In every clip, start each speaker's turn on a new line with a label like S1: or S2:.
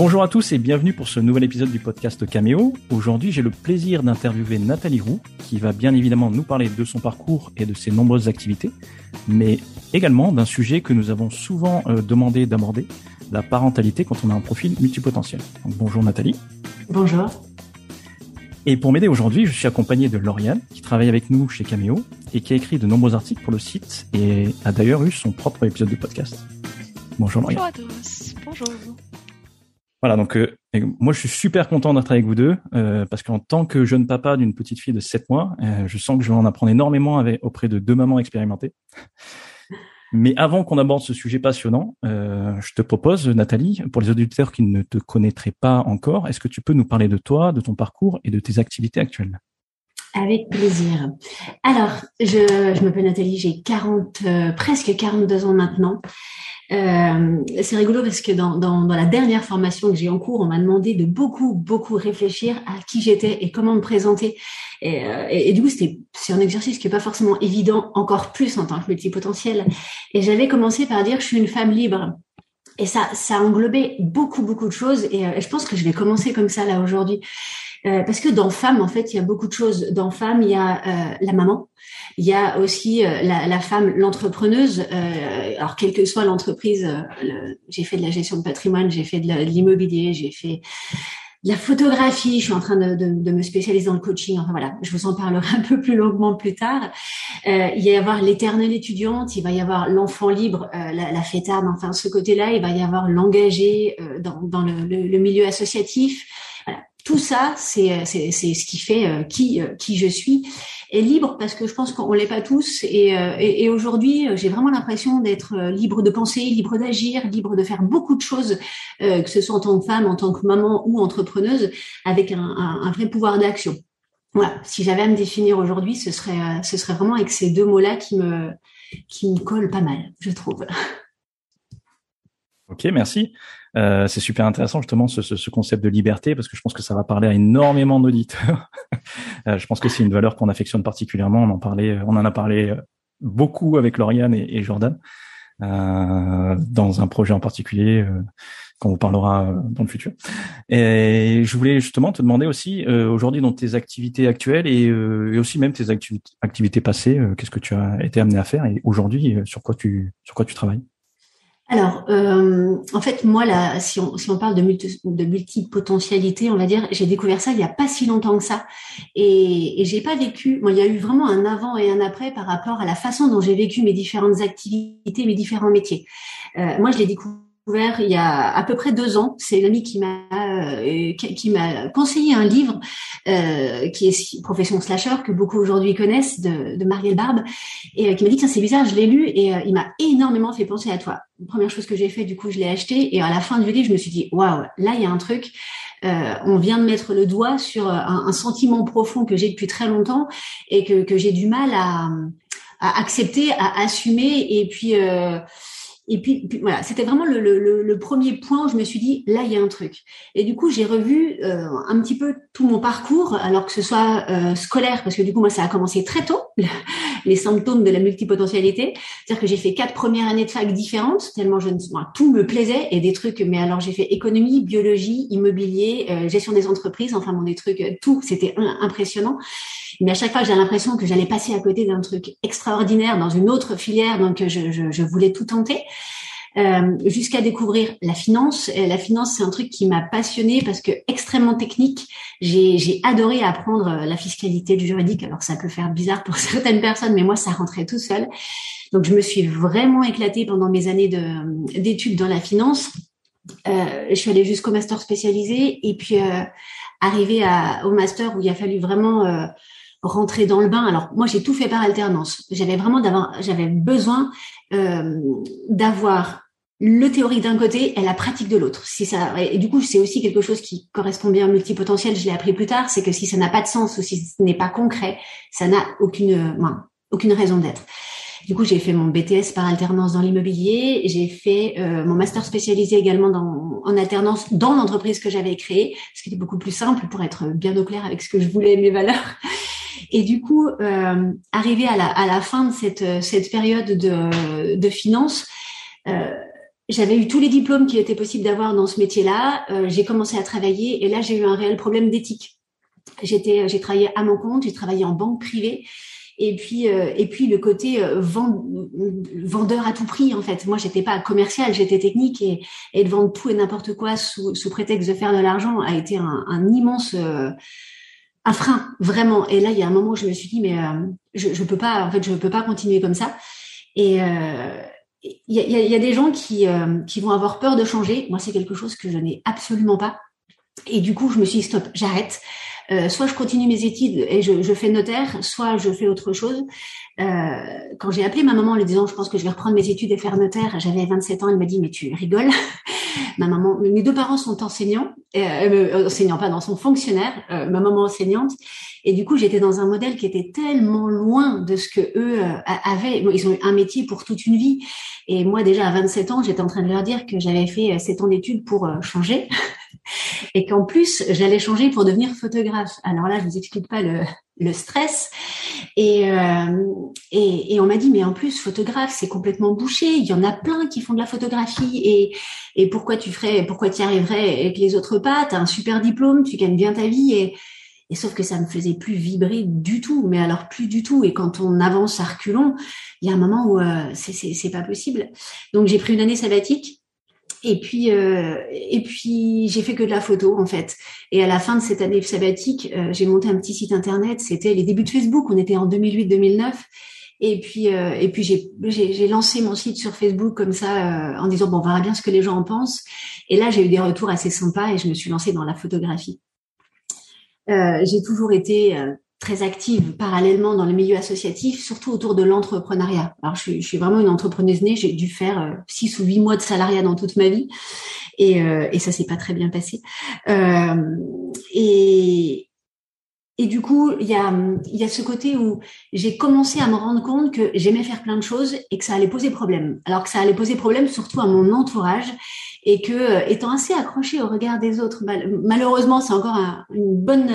S1: Bonjour à tous et bienvenue pour ce nouvel épisode du podcast Cameo. Aujourd'hui, j'ai le plaisir d'interviewer Nathalie Roux, qui va bien évidemment nous parler de son parcours et de ses nombreuses activités, mais également d'un sujet que nous avons souvent euh, demandé d'aborder, la parentalité quand on a un profil multipotentiel. Donc, bonjour Nathalie.
S2: Bonjour.
S1: Et pour m'aider aujourd'hui, je suis accompagné de Lauriane, qui travaille avec nous chez Cameo et qui a écrit de nombreux articles pour le site et a d'ailleurs eu son propre épisode de podcast. Bonjour Lauriane.
S3: Bonjour à tous. Bonjour.
S1: Voilà, donc euh, moi je suis super content d'être avec vous deux euh, parce qu'en tant que jeune papa d'une petite fille de 7 mois, euh, je sens que je vais en apprendre énormément avec, auprès de deux mamans expérimentées. Mais avant qu'on aborde ce sujet passionnant, je te propose, Nathalie, pour les auditeurs qui ne te connaîtraient pas encore, est-ce que tu peux nous parler de toi, de ton parcours et de tes activités actuelles?
S2: Avec plaisir. Alors, je, je m'appelle Nathalie, j'ai 40, presque 42 ans maintenant. Euh, c'est rigolo parce que dans, dans, la dernière formation que j'ai en cours, on m'a demandé de beaucoup, beaucoup réfléchir à qui j'étais et comment me présenter. Et, euh, et, du coup, c'était c'est un exercice qui est pas forcément évident, encore plus en tant que multipotentiel. Et j'avais commencé par dire je suis une femme libre. Et ça, ça a beaucoup, beaucoup de choses. Et, euh, je pense que je vais commencer comme ça là aujourd'hui. Euh, parce que dans femme, en fait, il y a beaucoup de choses. Dans femme, il y a euh, la maman, il y a aussi euh, la, la, femme, l'entrepreneuse. alors, quelle que soit l'entreprise, j'ai fait de la gestion de patrimoine, j'ai fait de l'immobilier, j'ai fait de la photographie, je suis en train de, de, de, me spécialiser dans le coaching. Enfin voilà, je vous en parlerai un peu plus longuement plus tard. Euh, il va y avoir l'éternelle étudiante, il va y avoir l'enfant libre, euh, la, la fêtarde, enfin ce côté-là, il va y avoir l'engagé euh, dans, dans le, le, le, milieu associatif. Tout ça, c'est c'est ce qui fait euh, qui euh, qui je suis et libre parce que je pense qu'on l'est pas tous et, euh, et, aujourd'hui j'ai vraiment l'impression d'être libre de penser, libre d'agir, libre de faire beaucoup de choses, que ce soit en tant que femme, en tant que maman ou entrepreneuse, avec un, un, un vrai pouvoir d'action. Voilà, si j'avais à me définir aujourd'hui, ce serait ce serait vraiment avec ces deux mots-là qui me qui me collent pas mal, je trouve.
S1: Ok, merci. Euh, c'est super intéressant justement ce, ce, ce, concept de liberté parce que je pense que ça va parler à énormément d'auditeurs. euh, je pense que c'est une valeur qu'on affectionne particulièrement. On en a parlé beaucoup avec Lauriane et, Jordan euh, dans un projet en particulier euh, qu'on vous parlera dans le futur. Et je voulais justement te demander aussi euh, aujourd'hui dans tes activités actuelles et, euh, et aussi même tes activités passées, qu'est-ce que tu as été amené à faire et aujourd'hui sur quoi tu sur quoi tu travailles?
S2: Alors, euh, en fait, moi, là, si on, si on parle de, multi, de multipotentialité, on va dire, j'ai découvert ça il n'y a pas si longtemps que ça. Et, et j'ai pas vécu, moi, il y a eu vraiment un avant et un après par rapport à la façon dont j'ai vécu mes différentes activités, mes différents métiers. Euh, moi, je l'ai découvert il y a à peu près deux ans. C'est l'ami qui m'a euh, qui m'a conseillé un livre euh, qui est Profession slasher que beaucoup aujourd'hui connaissent de, de Marielle Barbe et euh, qui m'a dit ça c'est bizarre. Je l'ai lu et euh, il m'a énormément fait penser à toi. première chose que j'ai fait, du coup, je l'ai acheté et à la fin du livre, je me suis dit waouh, là il y a un truc. Euh, on vient de mettre le doigt sur un, un sentiment profond que j'ai depuis très longtemps et que, que j'ai du mal à, à accepter, à assumer et puis euh, et puis, voilà, c'était vraiment le, le, le, premier point où je me suis dit, là, il y a un truc. Et du coup, j'ai revu euh, un petit peu tout mon parcours, alors que ce soit euh, scolaire, parce que du coup, moi, ça a commencé très tôt, les symptômes de la multipotentialité. C'est-à-dire que j'ai fait quatre premières années de fac différentes, tellement je, moi, tout me plaisait, et des trucs, mais alors j'ai fait économie, biologie, immobilier, euh, gestion des entreprises, enfin, bon, des trucs, euh, tout, c'était impressionnant. Mais à chaque fois, j'ai l'impression que j'allais passer à côté d'un truc extraordinaire dans une autre filière, donc je, je, je voulais tout tenter. Euh, jusqu'à découvrir la finance. La finance, c'est un truc qui m'a passionnée parce que extrêmement technique. J'ai adoré apprendre la fiscalité du juridique. Alors ça peut faire bizarre pour certaines personnes, mais moi, ça rentrait tout seul. Donc je me suis vraiment éclatée pendant mes années d'études dans la finance. Euh, je suis allée jusqu'au master spécialisé et puis euh, arrivé à, au master où il a fallu vraiment euh, rentrer dans le bain. Alors moi j'ai tout fait par alternance. J'avais vraiment d'avoir, j'avais besoin euh, d'avoir le théorique d'un côté et la pratique de l'autre. Si ça et du coup c'est aussi quelque chose qui correspond bien au multipotentiel. Je l'ai appris plus tard, c'est que si ça n'a pas de sens ou si ce n'est pas concret, ça n'a aucune aucune raison d'être. Du coup, j'ai fait mon BTS par alternance dans l'immobilier. J'ai fait euh, mon master spécialisé également dans, en alternance dans l'entreprise que j'avais créée, ce qui était beaucoup plus simple pour être bien au clair avec ce que je voulais, mes valeurs. Et du coup, euh, arrivé à la, à la fin de cette, cette période de, de finance, euh, j'avais eu tous les diplômes qui étaient possibles d'avoir dans ce métier-là. j'ai commencé à travailler et là j'ai eu un réel problème d'éthique. J'étais, j'ai travaillé à mon compte, j'ai travaillé en banque privée et puis euh, et puis le côté euh, vendeur à tout prix en fait. Moi, j'étais pas commercial, j'étais technique et, et de vendre tout et n'importe quoi sous, prétexte de faire de l'argent a été un, immense euh, un frein vraiment. Et là, il y a un moment où je me suis dit mais je je peux pas en fait je peux pas continuer comme ça. Et il y, a, des gens qui, qui vont avoir peur de changer. Moi, c'est quelque chose que je n'ai absolument pas. Et du coup, je me suis dit, stop, j'arrête. Euh, soit je continue mes études et je, je, fais notaire, soit je fais autre chose. Euh, quand j'ai appelé ma maman en lui disant je pense que je vais reprendre mes études et faire notaire, j'avais 27 ans, elle m'a dit mais tu rigoles. ma maman, mes deux parents sont enseignants, euh, euh enseignants pas, dans sont fonctionnaires. Euh, ma maman enseignante. Et du coup, j'étais dans un modèle qui était tellement loin de ce que eux avaient. Ils ont eu un métier pour toute une vie. Et moi, déjà à 27 ans, j'étais en train de leur dire que j'avais fait 7 ans d'études pour changer et qu'en plus j'allais changer pour devenir photographe. Alors là, je vous explique pas le, le stress. Et, euh, et, et, on m'a dit, mais en plus, photographe, c'est complètement bouché. Il y en a plein qui font de la photographie. Et, et pourquoi tu ferais, pourquoi tu arriverais et les autres pas? Tu as un super diplôme, tu gagnes bien ta vie. Et, et sauf que ça me faisait plus vibrer du tout, mais alors plus du tout. Et quand on avance à reculons, il y a un moment où euh, c'est pas possible. Donc j'ai pris une année sabbatique et puis, euh, et puis j'ai fait que de la photo en fait. Et à la fin de cette année sabbatique, euh, j'ai monté un petit site internet. C'était les débuts de Facebook. On était en 2008-2009. Et puis, euh, et puis j'ai, lancé mon site sur Facebook comme ça, en disant bon, on verra bien ce que les gens en pensent. Et là, j'ai eu des retours assez sympas et je me suis lancée dans la photographie. j'ai toujours été très active parallèlement dans le milieu associatif, surtout autour de l'entrepreneuriat. Alors, je suis, je suis, vraiment une entrepreneuse née. J'ai dû faire euh, six ou huit mois de salariat dans toute ma vie, et, euh, et ça s'est pas très bien passé. Euh, et et du coup, il y a, y a ce côté où j'ai commencé à me rendre compte que j'aimais faire plein de choses et que ça allait poser problème. Alors que ça allait poser problème surtout à mon entourage et que, euh, étant assez accroché au regard des autres, malheureusement, c'est encore une bonne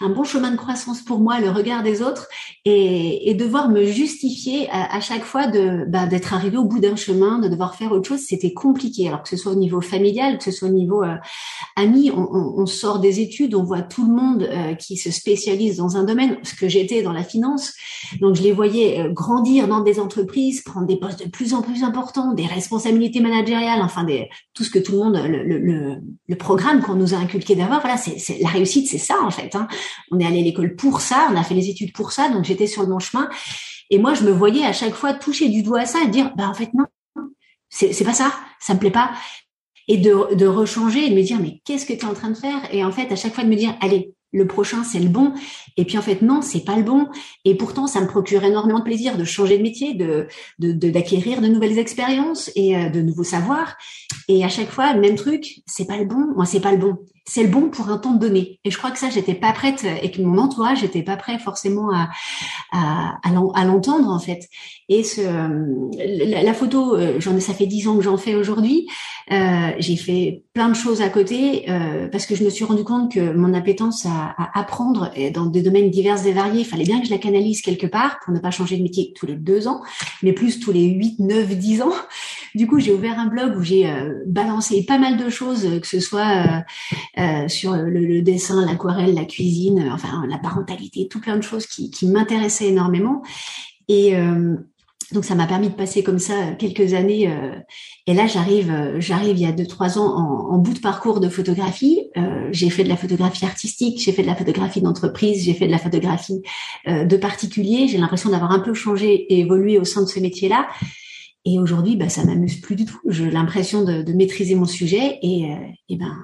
S2: un bon chemin de croissance pour moi, le regard des autres, et, et devoir me justifier à, chaque fois de bah, d'être arrivé au bout d'un chemin, de devoir faire autre chose, c'était compliqué. Alors que ce soit au niveau familial, que ce soit au niveau euh, ami, on, on, on, sort des études, on voit tout le monde euh, qui se spécialise dans un domaine, ce que j'étais dans la finance. Donc je les voyais euh, grandir dans des entreprises, prendre des postes de plus en plus importants, des responsabilités managériales, enfin des, tout ce que tout le monde, le, le, le programme qu'on nous a inculqué d'avoir. Voilà, c'est la réussite, c'est ça en fait. Hein on est allé à l'école pour ça, on a fait les études pour ça, donc j'étais sur le bon chemin. Et moi, je me voyais à chaque fois toucher du doigt à ça et dire, bah en fait non, c'est pas ça, ça me plaît pas. Et de, de rechanger et de me dire, mais qu'est-ce que tu es en train de faire? Et en fait, à chaque fois de me dire, allez, le prochain c'est le bon. Et puis en fait non c'est pas le bon. Et pourtant ça me procure énormément de plaisir de changer de métier de d'acquérir de, de, nouvelles expériences et euh, de nouveaux savoirs. Et à chaque fois même truc c'est pas le bon. Moi c'est pas le bon c'est le bon pour un temps donné. Et je crois que ça j'étais pas prête et que mon entourage n'était pas prêt forcément à à, l'entendre en fait. Et ce la, photo euh, j'en ça fait dix ans que j'en fais aujourd'hui. Euh, j'ai fait plein de choses à côté euh, parce que je me suis rendu compte que mon appétence à, à, apprendre dans des domaines divers et variés, il fallait bien que je la canalise quelque part pour ne pas changer de métier tous les deux ans, mais plus tous les huit, neuf, dix ans. Du coup, j'ai ouvert un blog où j'ai euh, balancé pas mal de choses, que ce soit euh, sur le, dessin, l'aquarelle, la cuisine, enfin la parentalité, tout plein de choses qui, m'intéressaient énormément. Et donc ça m'a permis de passer comme ça quelques années. Euh, et là j'arrive, euh, j'arrive il y a deux trois ans en, bout de parcours de photographie. Euh, j'ai fait de la photographie artistique, j'ai fait de la photographie d'entreprise, j'ai fait de la photographie de particulier. J'ai l'impression d'avoir un peu changé et évolué au sein de ce métier-là. Et aujourd'hui, bah, ça m'amuse plus du tout. J'ai l'impression de, de, maîtriser mon sujet et, et ben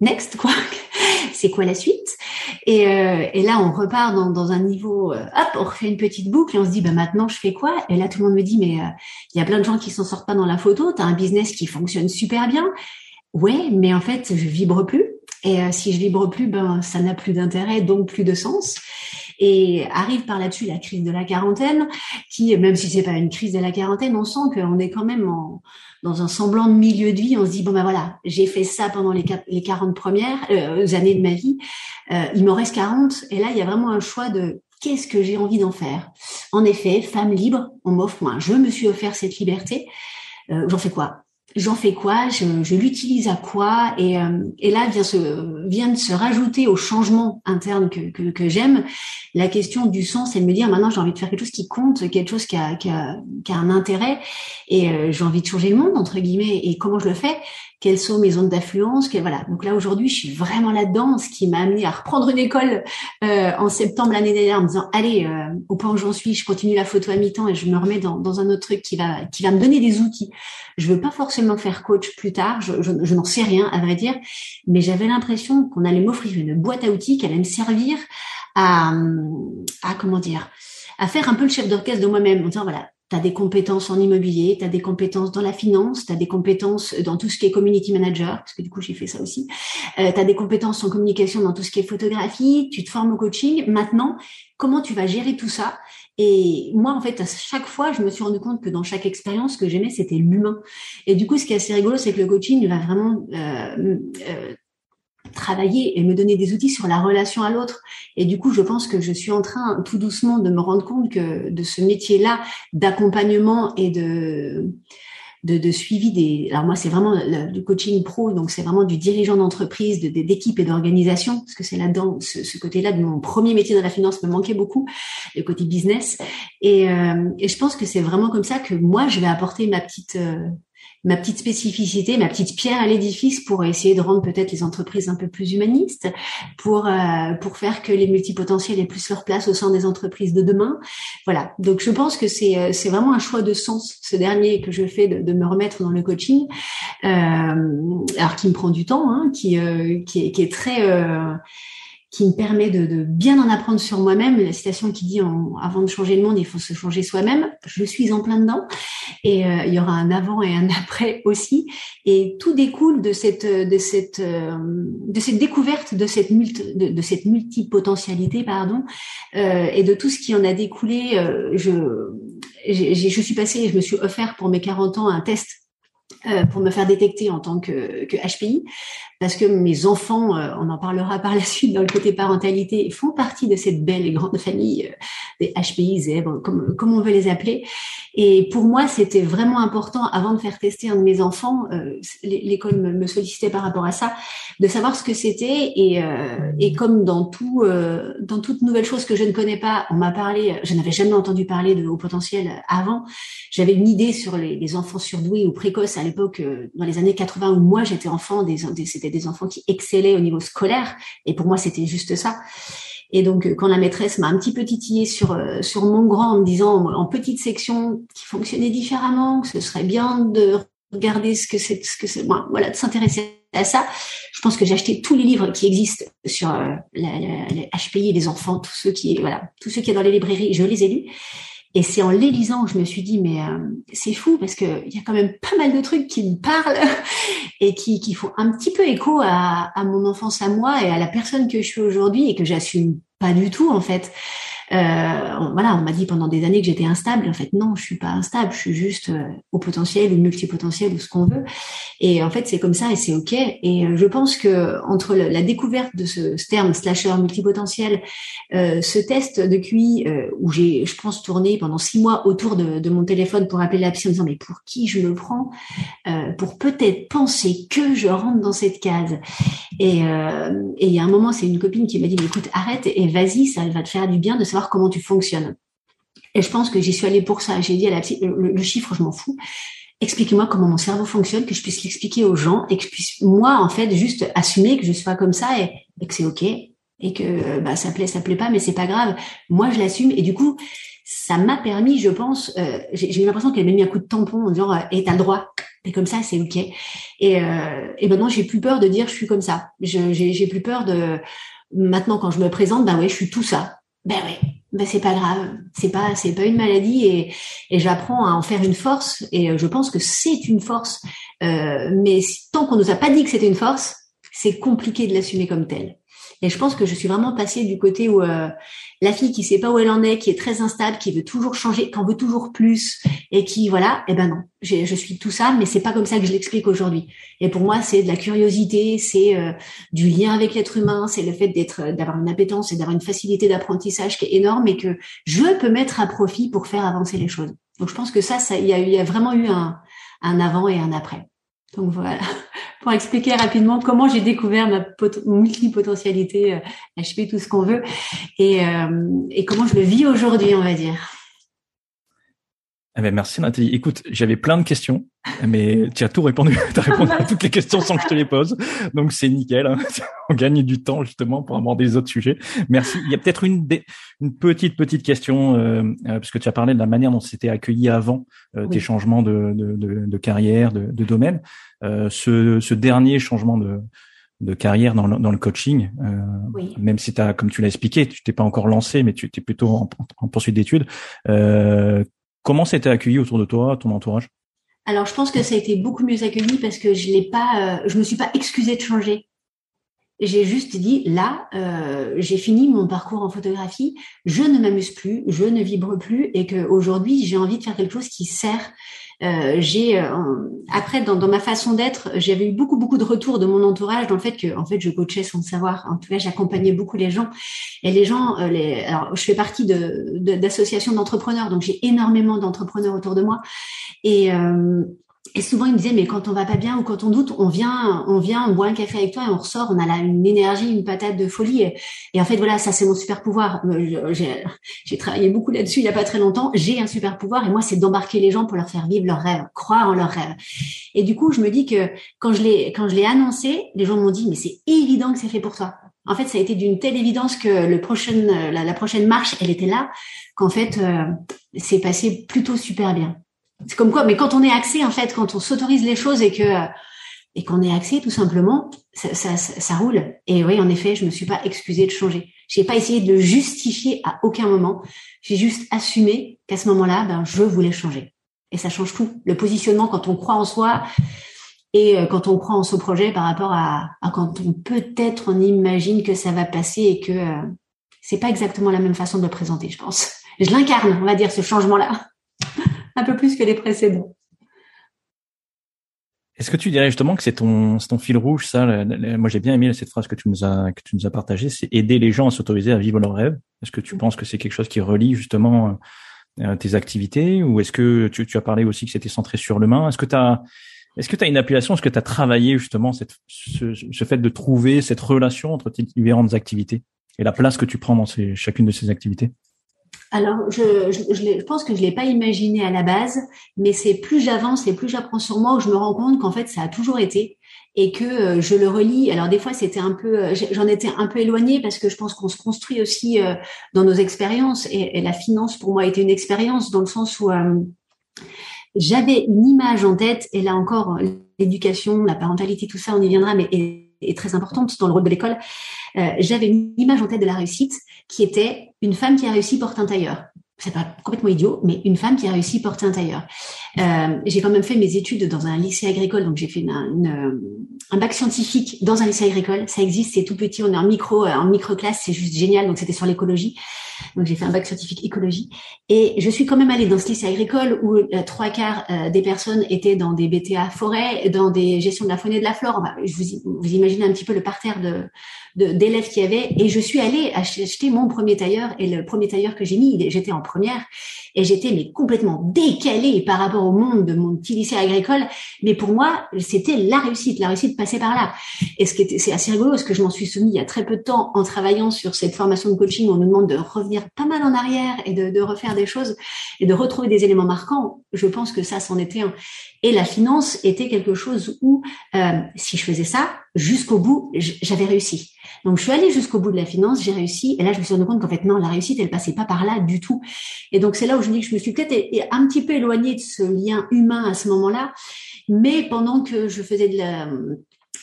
S2: next quoi. C'est quoi la suite? Et, euh, et, là, on repart dans, dans un niveau, euh, hop, on refait une petite boucle et on se dit, bah maintenant, je fais quoi? Et là, tout le monde me dit, mais euh, il y a plein de gens qui s'en sortent pas dans la photo. Tu as un business qui fonctionne super bien. Ouais, mais en fait, je vibre plus. Et si je vibre plus, ben ça n'a plus d'intérêt, donc plus de sens. Et arrive par là-dessus la crise de la quarantaine, qui, même si c'est pas une crise de la quarantaine, on sent qu'on est quand même en, dans un semblant de milieu de vie. On se dit bon ben voilà, j'ai fait ça pendant les, les 40 premières euh, années de ma vie. Euh, il m'en reste 40. Et là, il y a vraiment un choix de qu'est-ce que j'ai envie d'en faire. En effet, femme libre, on m'offre moi. Je me suis offert cette liberté. Euh, j'en fais quoi? J'en fais quoi Je, l'utilise à quoi et, euh, là vient, se, vient de se rajouter au changement interne que, que, j'aime. La question du sens et de me dire maintenant j'ai envie de faire quelque chose qui compte, quelque chose qui a, qui a, qui a un intérêt et euh, j'ai envie de changer le monde entre guillemets et comment je le fais? Quelles sont mes zones d'affluence, voilà. Donc là aujourd'hui, je suis vraiment là-dedans, ce qui m'a amené à reprendre une école euh, en septembre l'année dernière en me disant allez, euh, au point où j'en suis, je continue la photo à mi-temps et je me remets dans, un autre truc qui va qui va me donner des outils. Je veux pas forcément faire coach plus tard, je, je, je n'en sais rien à vrai dire, mais j'avais l'impression qu'on allait m'offrir une boîte à outils qui allait me servir à, à comment dire à faire un peu le chef d'orchestre de moi-même en disant voilà tu des compétences en immobilier, tu as des compétences dans la finance, tu as des compétences dans tout ce qui est community manager, parce que du coup j'ai fait ça aussi, euh, tu as des compétences en communication dans tout ce qui est photographie, tu te formes au coaching. Maintenant, comment tu vas gérer tout ça? Et moi, en fait, à chaque fois, je me suis rendu compte que dans chaque expérience, ce que j'aimais, c'était l'humain. Et du coup, ce qui est assez rigolo, c'est que le coaching va vraiment euh, euh, travailler et me donner des outils sur la relation à l'autre. Et du coup, je pense que je suis en train tout doucement de me rendre compte que de ce métier-là d'accompagnement et de, de, de, suivi des. Alors moi, c'est vraiment du coaching pro, donc c'est vraiment du dirigeant d'entreprise, d'équipe et d'organisation, parce que c'est là-dedans, ce, ce côté-là de mon premier métier dans la finance me manquait beaucoup, le côté business. Et, euh, et je pense que c'est vraiment comme ça que moi, je vais apporter ma petite euh, ma petite spécificité, ma petite pierre à l'édifice pour essayer de rendre peut-être les entreprises un peu plus humanistes, pour euh, pour faire que les multipotentiels aient plus leur place au sein des entreprises de demain. Voilà. Donc je pense que c'est euh, c'est vraiment un choix de sens ce dernier que je fais de, de me remettre dans le coaching, euh, alors qui me prend du temps, hein, qui euh, qui est, qui est très qui me permet de, de, bien en apprendre sur moi-même. La citation qui dit en, avant de changer le monde, il faut se changer soi-même. Je suis en plein dedans. Et euh, il y aura un avant et un après aussi. Et tout découle de cette de cette euh, de cette découverte de cette multi, de, multipotentialité, pardon, euh, et de tout ce qui en a découlé. Euh, je je suis passée, je me suis offert pour mes 40 ans un test pour me faire détecter en tant que, que HPI parce que mes enfants, euh, on en parlera par la suite dans le côté parentalité, font partie de cette belle et grande famille euh, des HPI, zèbres, comme, on veut les appeler. Et pour moi, c'était vraiment important, avant de faire tester un de mes enfants, euh, l'école me, sollicitait par rapport à ça, de savoir ce que c'était. Et, comme dans tout, dans toute nouvelle chose que je ne connais pas, on m'a parlé, je n'avais jamais entendu parler de haut potentiel avant. J'avais une idée sur les, les, enfants surdoués ou précoces à l'époque, dans les années 80 où moi j'étais enfant, des, des c'était des enfants qui excellaient au niveau scolaire. Et pour moi, c'était juste ça. Et donc, quand la maîtresse m'a un petit peu titillé sur euh, sur mon grand en me disant en petite section qui fonctionnait différemment, que ce serait bien de regarder ce que c'est, ce que c'est, voilà, de s'intéresser à ça. Je pense que j'ai acheté tous les livres qui existent sur euh, les HPI, les enfants, tous ceux qui, voilà, tous ceux qui sont dans les librairies, je les ai lus. Et c'est en les lisant que je me suis dit, mais euh, c'est fou parce que il y a quand même pas mal de trucs qui me parlent et qui, qui font un petit peu écho à, à mon enfance à moi et à la personne que je suis aujourd'hui et que j'assume pas du tout en fait. Euh, voilà, on m'a dit pendant des années que j'étais instable. En fait, non, je suis pas instable. Je suis juste euh, au potentiel ou multipotentiel ou ce qu'on veut. Et en fait, c'est comme ça et c'est ok. Et euh, je pense que entre la découverte de ce, terme slasher multipotentiel, ce test de QI où j'ai, je pense, tourné pendant six mois autour de, mon téléphone pour appeler la psy en disant mais pour qui je me prends pour peut-être penser que je rentre dans cette case. Et il y a un moment, c'est une copine qui m'a dit mais écoute, arrête et vas-y, ça va te faire du bien de savoir comment tu fonctionnes. Et je pense que j'y suis allée pour ça. J'ai dit à la psy, le, chiffre, je m'en fous. Expliquez-moi comment mon cerveau fonctionne, que je puisse l'expliquer aux gens et que je puisse, moi, en fait, juste assumer que je suis comme ça et, que c'est OK et que bah, ça plaît, ça plaît pas, mais c'est pas grave. Moi, je l'assume et du coup, ça m'a permis, je pense, euh, j'ai eu l'impression qu'elle m'a mis un coup de tampon en disant euh, "Et t'as le droit." Et comme ça, c'est ok. Et, euh, et maintenant, j'ai plus peur de dire je suis comme ça. J'ai plus peur de maintenant quand je me présente, ben ouais, je suis tout ça. Ben ouais, ben c'est pas grave, c'est pas c'est pas une maladie et, et j'apprends à en faire une force et euh, je pense que c'est une force. Euh, mais tant qu'on nous a pas dit que c'était une force, c'est compliqué de l'assumer comme telle. Et je pense que je suis vraiment passée du côté où euh, la fille qui sait pas où elle en est, qui est très instable, qui veut toujours changer, qui en veut toujours plus, et qui voilà, eh ben non, je suis tout ça, mais c'est pas comme ça que je l'explique aujourd'hui. Et pour moi, c'est de la curiosité, c'est euh, du lien avec l'être humain, c'est le fait d'être, euh, d'avoir une appétence et d'avoir une facilité d'apprentissage qui est énorme et que je peux mettre à profit pour faire avancer les choses. Donc je pense que ça, ça, il y a, y vraiment eu un, un avant et un après. Donc voilà, pour expliquer rapidement comment j'ai découvert ma multipotentialité, HP, tout ce qu'on veut, et, et comment je le vis aujourd'hui, on va dire.
S1: Eh ben merci Nathalie. Écoute, j'avais plein de questions, mais tu as tout répondu. Tu as répondu à toutes les questions sans que je te les pose. Donc c'est nickel. Hein. On gagne du temps justement pour aborder les autres sujets. Merci. Il y a peut-être une, une petite petite question, euh, euh, parce que tu as parlé de la manière dont c'était accueilli avant euh, tes changements de, de, de, de carrière, de, de domaine. Euh, ce, ce dernier changement de, de carrière dans le, dans le coaching, euh, oui. même si as, comme tu l'as expliqué, tu t'es pas encore lancé, mais tu es plutôt en, en poursuite d'études. Euh, Comment c'était accueilli autour de toi, ton entourage?
S2: Alors, je pense que ça a été beaucoup mieux accueilli parce que je l'ai pas, euh, je me suis pas excusée de changer. J'ai juste dit là, euh, j'ai fini mon parcours en photographie, je ne m'amuse plus, je ne vibre plus, et que aujourd'hui j'ai envie de faire quelque chose qui sert euh, j'ai euh, après dans, dans, ma façon d'être, j'avais eu beaucoup beaucoup de retours de mon entourage dans le fait que en fait je coachais sans le savoir. En tout cas, j'accompagnais beaucoup les gens et les gens. Euh, les, alors, je fais partie de d'associations d'entrepreneurs, donc j'ai énormément d'entrepreneurs autour de moi et et souvent, ils me disaient, mais quand on va pas bien ou quand on doute, on vient, on vient, on boit un café avec toi et on ressort, on a là une énergie, une patate de folie. Et, en fait, voilà, ça c'est mon super pouvoir. Euh, j'ai travaillé beaucoup là-dessus il y a pas très longtemps. J'ai un super pouvoir et moi, c'est d'embarquer les gens pour leur faire vivre leurs rêves, croire en leurs rêves. Et du coup, je me dis que quand je l'ai, quand je l'ai annoncé, les gens m'ont dit, mais c'est évident que c'est fait pour toi. En fait, ça a été d'une telle évidence que le prochain, la, la prochaine marche, elle était là, qu'en fait, euh, c'est passé plutôt super bien. C'est comme quoi, mais quand on est axé, en fait, quand on s'autorise les choses et que et qu'on est axé, tout simplement, ça, ça, ça, roule. Et oui, en effet, je me suis pas excusée de changer. J'ai pas essayé de le justifier à aucun moment. J'ai juste assumé qu'à ce moment-là, ben, je voulais changer. Et ça change tout. Le positionnement quand on croit en soi et euh, quand on croit en ce projet par rapport à, à quand on peut-être on imagine que ça va passer et que euh, c'est pas exactement la même façon de le présenter, je pense. Je l'incarne, on va dire, ce changement-là un peu plus que les précédents.
S1: Est-ce que tu dirais justement que c'est ton, ton fil rouge, ça Moi, j'ai bien aimé cette phrase que tu nous as que tu nous as partagée, c'est aider les gens à s'autoriser à vivre leurs rêves. Est-ce que tu penses que c'est quelque chose qui relie justement euh, tes activités, ou est-ce que tu, tu, as parlé aussi que c'était centré sur l'humain? Est-ce que tu as est-ce que tu as une appellation? Est-ce que tu as travaillé justement cette, ce, ce, fait de trouver cette relation entre tes différentes activités et la place que tu prends dans ces, chacune de ces activités?
S2: Alors, je, je, je, pense que je l'ai pas imaginé à la base, mais c'est plus j'avance et plus j'apprends sur moi où je me rends compte qu'en fait ça a toujours été et que euh, je le relis. Alors des fois c'était un peu, euh, j'en étais un peu éloignée parce que je pense qu'on se construit aussi euh, dans nos expériences et, la finance pour moi été une expérience dans le sens où j'avais une image en tête et là encore l'éducation, la parentalité, tout ça on y viendra, mais est, très importante dans le rôle de l'école. j'avais une image en tête de la réussite qui était une femme qui a réussi porte un tailleur. C'est pas complètement idiot, mais une femme qui a réussi porte un tailleur. Euh, j'ai quand même fait mes études dans un lycée agricole, donc j'ai fait une, un bac scientifique dans un lycée agricole. Ça existe, c'est tout petit, on est en micro, en micro classe, c'est juste génial. Donc c'était sur l'écologie. Donc j'ai fait un bac scientifique écologie. Et je suis quand même allée dans ce lycée agricole où euh, trois quarts euh, des personnes étaient dans des BTA forêt, dans des gestions de la faune et de la flore. vous, vous imaginez un petit peu le parterre de d'élèves qu'il y avait. Et je suis allée acheter mon premier tailleur et le premier tailleur que j'ai mis, j'étais en première et j'étais mais complètement décalée par rapport au monde de mon petit lycée agricole. Mais pour moi, c'était la réussite. La réussite passait par là. Et ce qui était, c'est assez rigolo parce que je m'en suis soumis il y a très peu de temps en travaillant sur cette formation de coaching. On nous demande de revenir pas mal en arrière et de, refaire des choses et de retrouver des éléments marquants. Je pense que ça, c'en était un. Et la finance était quelque chose où, euh, si je faisais ça jusqu'au bout, j'avais réussi. Donc, je suis allée jusqu'au bout de la finance, j'ai réussi. Et là, je me suis rendu compte qu'en fait, non, la réussite, elle passait pas par là du tout. Et donc, c'est là où je dis que je me suis peut-être un petit peu éloignée de ce lien humain à ce moment-là. Mais pendant que je faisais de la,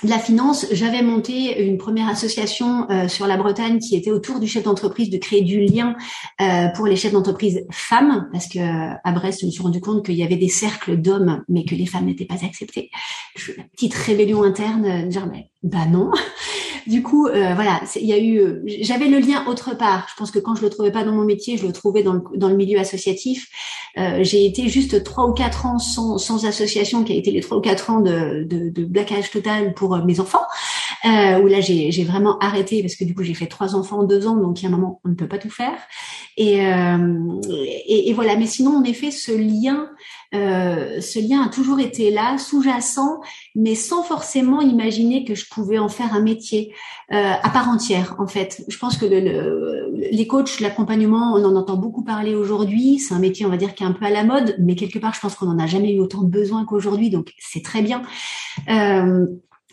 S2: la finance, j'avais monté une première association euh, sur la Bretagne qui était autour du chef d'entreprise de créer du lien euh, pour les chefs d'entreprise femmes, parce que euh, à Brest, je me suis rendu compte qu'il y avait des cercles d'hommes, mais que les femmes n'étaient pas acceptées. Petite rébellion interne, dire mais bah non. Du coup, euh, voilà, il y a eu, euh, j'avais le lien autre part. Je pense que quand je le trouvais pas dans mon métier, je le trouvais dans le, dans le milieu associatif. Euh, j'ai été juste trois ou quatre ans sans, association, qui a été les trois ou quatre ans de, de, de total pour mes enfants, où là j'ai vraiment arrêté parce que du coup j'ai fait trois enfants en deux ans, donc il y a un moment on ne peut pas tout faire. Et, et, et voilà, mais sinon en effet ce lien euh, ce lien a toujours été là, sous-jacent, mais sans forcément imaginer que je pouvais en faire un métier euh, à part entière. En fait, je pense que le, les coachs, l'accompagnement, on en entend beaucoup parler aujourd'hui. C'est un métier, on va dire, qui est un peu à la mode, mais quelque part, je pense qu'on n'en a jamais eu autant de besoin qu'aujourd'hui, donc c'est très bien. Euh,